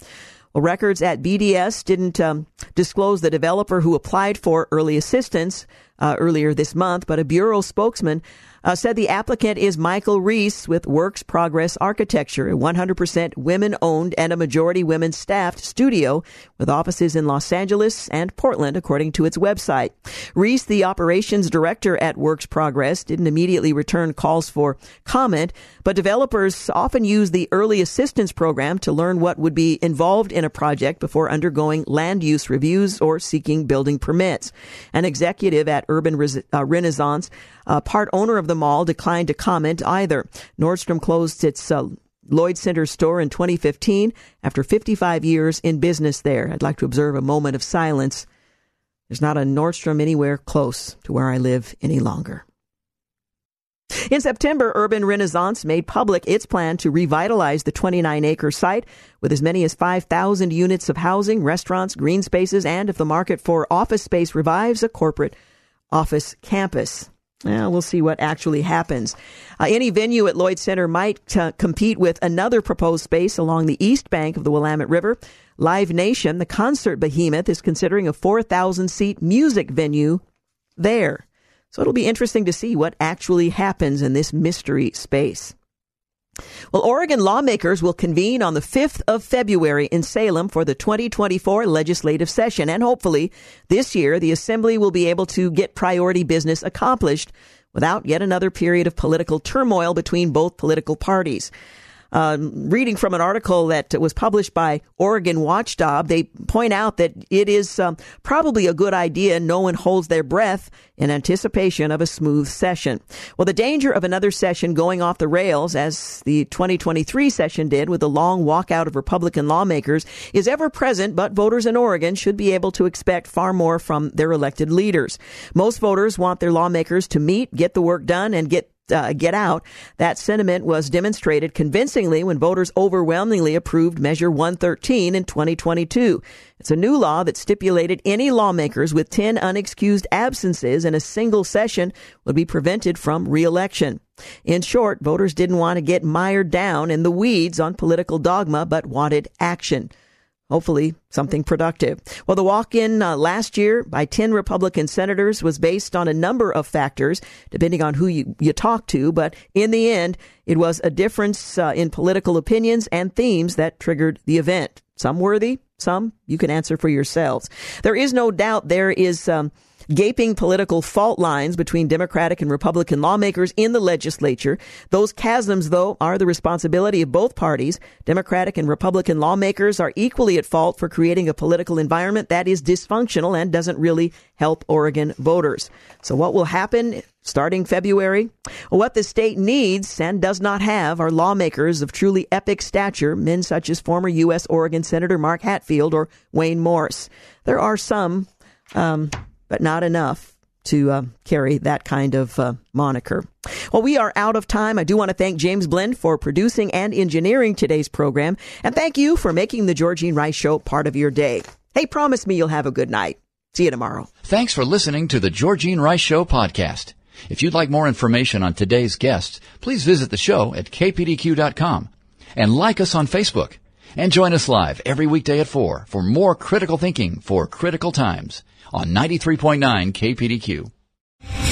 Well, records at BDS didn't um, disclose the developer who applied for early assistance uh, earlier this month, but a Bureau spokesman uh, said the applicant is Michael Reese with Works Progress Architecture, a 100% women owned and a majority women staffed studio with offices in Los Angeles and Portland, according to its website. Reese, the operations director at Works Progress, didn't immediately return calls for comment, but developers often use the early assistance program to learn what would be involved in a project before undergoing land use reviews or seeking building permits. An executive at Urban uh, Renaissance uh, part owner of the mall declined to comment either. Nordstrom closed its uh, Lloyd Center store in 2015 after 55 years in business there. I'd like to observe a moment of silence. There's not a Nordstrom anywhere close to where I live any longer. In September, Urban Renaissance made public its plan to revitalize the 29 acre site with as many as 5,000 units of housing, restaurants, green spaces, and if the market for office space revives, a corporate office campus. Well, we'll see what actually happens. Uh, any venue at Lloyd Center might uh, compete with another proposed space along the east bank of the Willamette River. Live Nation, the concert behemoth, is considering a 4,000 seat music venue there. So it'll be interesting to see what actually happens in this mystery space. Well, Oregon lawmakers will convene on the 5th of February in Salem for the 2024 legislative session. And hopefully this year, the Assembly will be able to get priority business accomplished without yet another period of political turmoil between both political parties. Uh, reading from an article that was published by Oregon Watchdog, they point out that it is um, probably a good idea no one holds their breath in anticipation of a smooth session. Well, the danger of another session going off the rails, as the 2023 session did with a long walkout of Republican lawmakers, is ever present, but voters in Oregon should be able to expect far more from their elected leaders. Most voters want their lawmakers to meet, get the work done, and get uh, get out. That sentiment was demonstrated convincingly when voters overwhelmingly approved Measure 113 in 2022. It's a new law that stipulated any lawmakers with 10 unexcused absences in a single session would be prevented from reelection. In short, voters didn't want to get mired down in the weeds on political dogma, but wanted action hopefully something productive. Well, the walk in uh, last year by 10 Republican senators was based on a number of factors, depending on who you, you talk to. But in the end, it was a difference uh, in political opinions and themes that triggered the event. Some worthy, some you can answer for yourselves. There is no doubt there is. Um, gaping political fault lines between Democratic and Republican lawmakers in the legislature. Those chasms, though, are the responsibility of both parties. Democratic and Republican lawmakers are equally at fault for creating a political environment that is dysfunctional and doesn't really help Oregon voters. So what will happen starting February? what the state needs and does not have are lawmakers of truly epic stature, men such as former U.S. Oregon Senator Mark Hatfield or Wayne Morse. There are some um, but not enough to uh, carry that kind of uh, moniker. Well, we are out of time. I do want to thank James Blend for producing and engineering today's program, and thank you for making the Georgene Rice Show part of your day. Hey, promise me you'll have a good night. See you tomorrow. Thanks for listening to the Georgene Rice Show podcast. If you'd like more information on today's guests, please visit the show at kpdq.com and like us on Facebook. And join us live every weekday at 4 for more critical thinking for critical times on 93.9 KPDQ.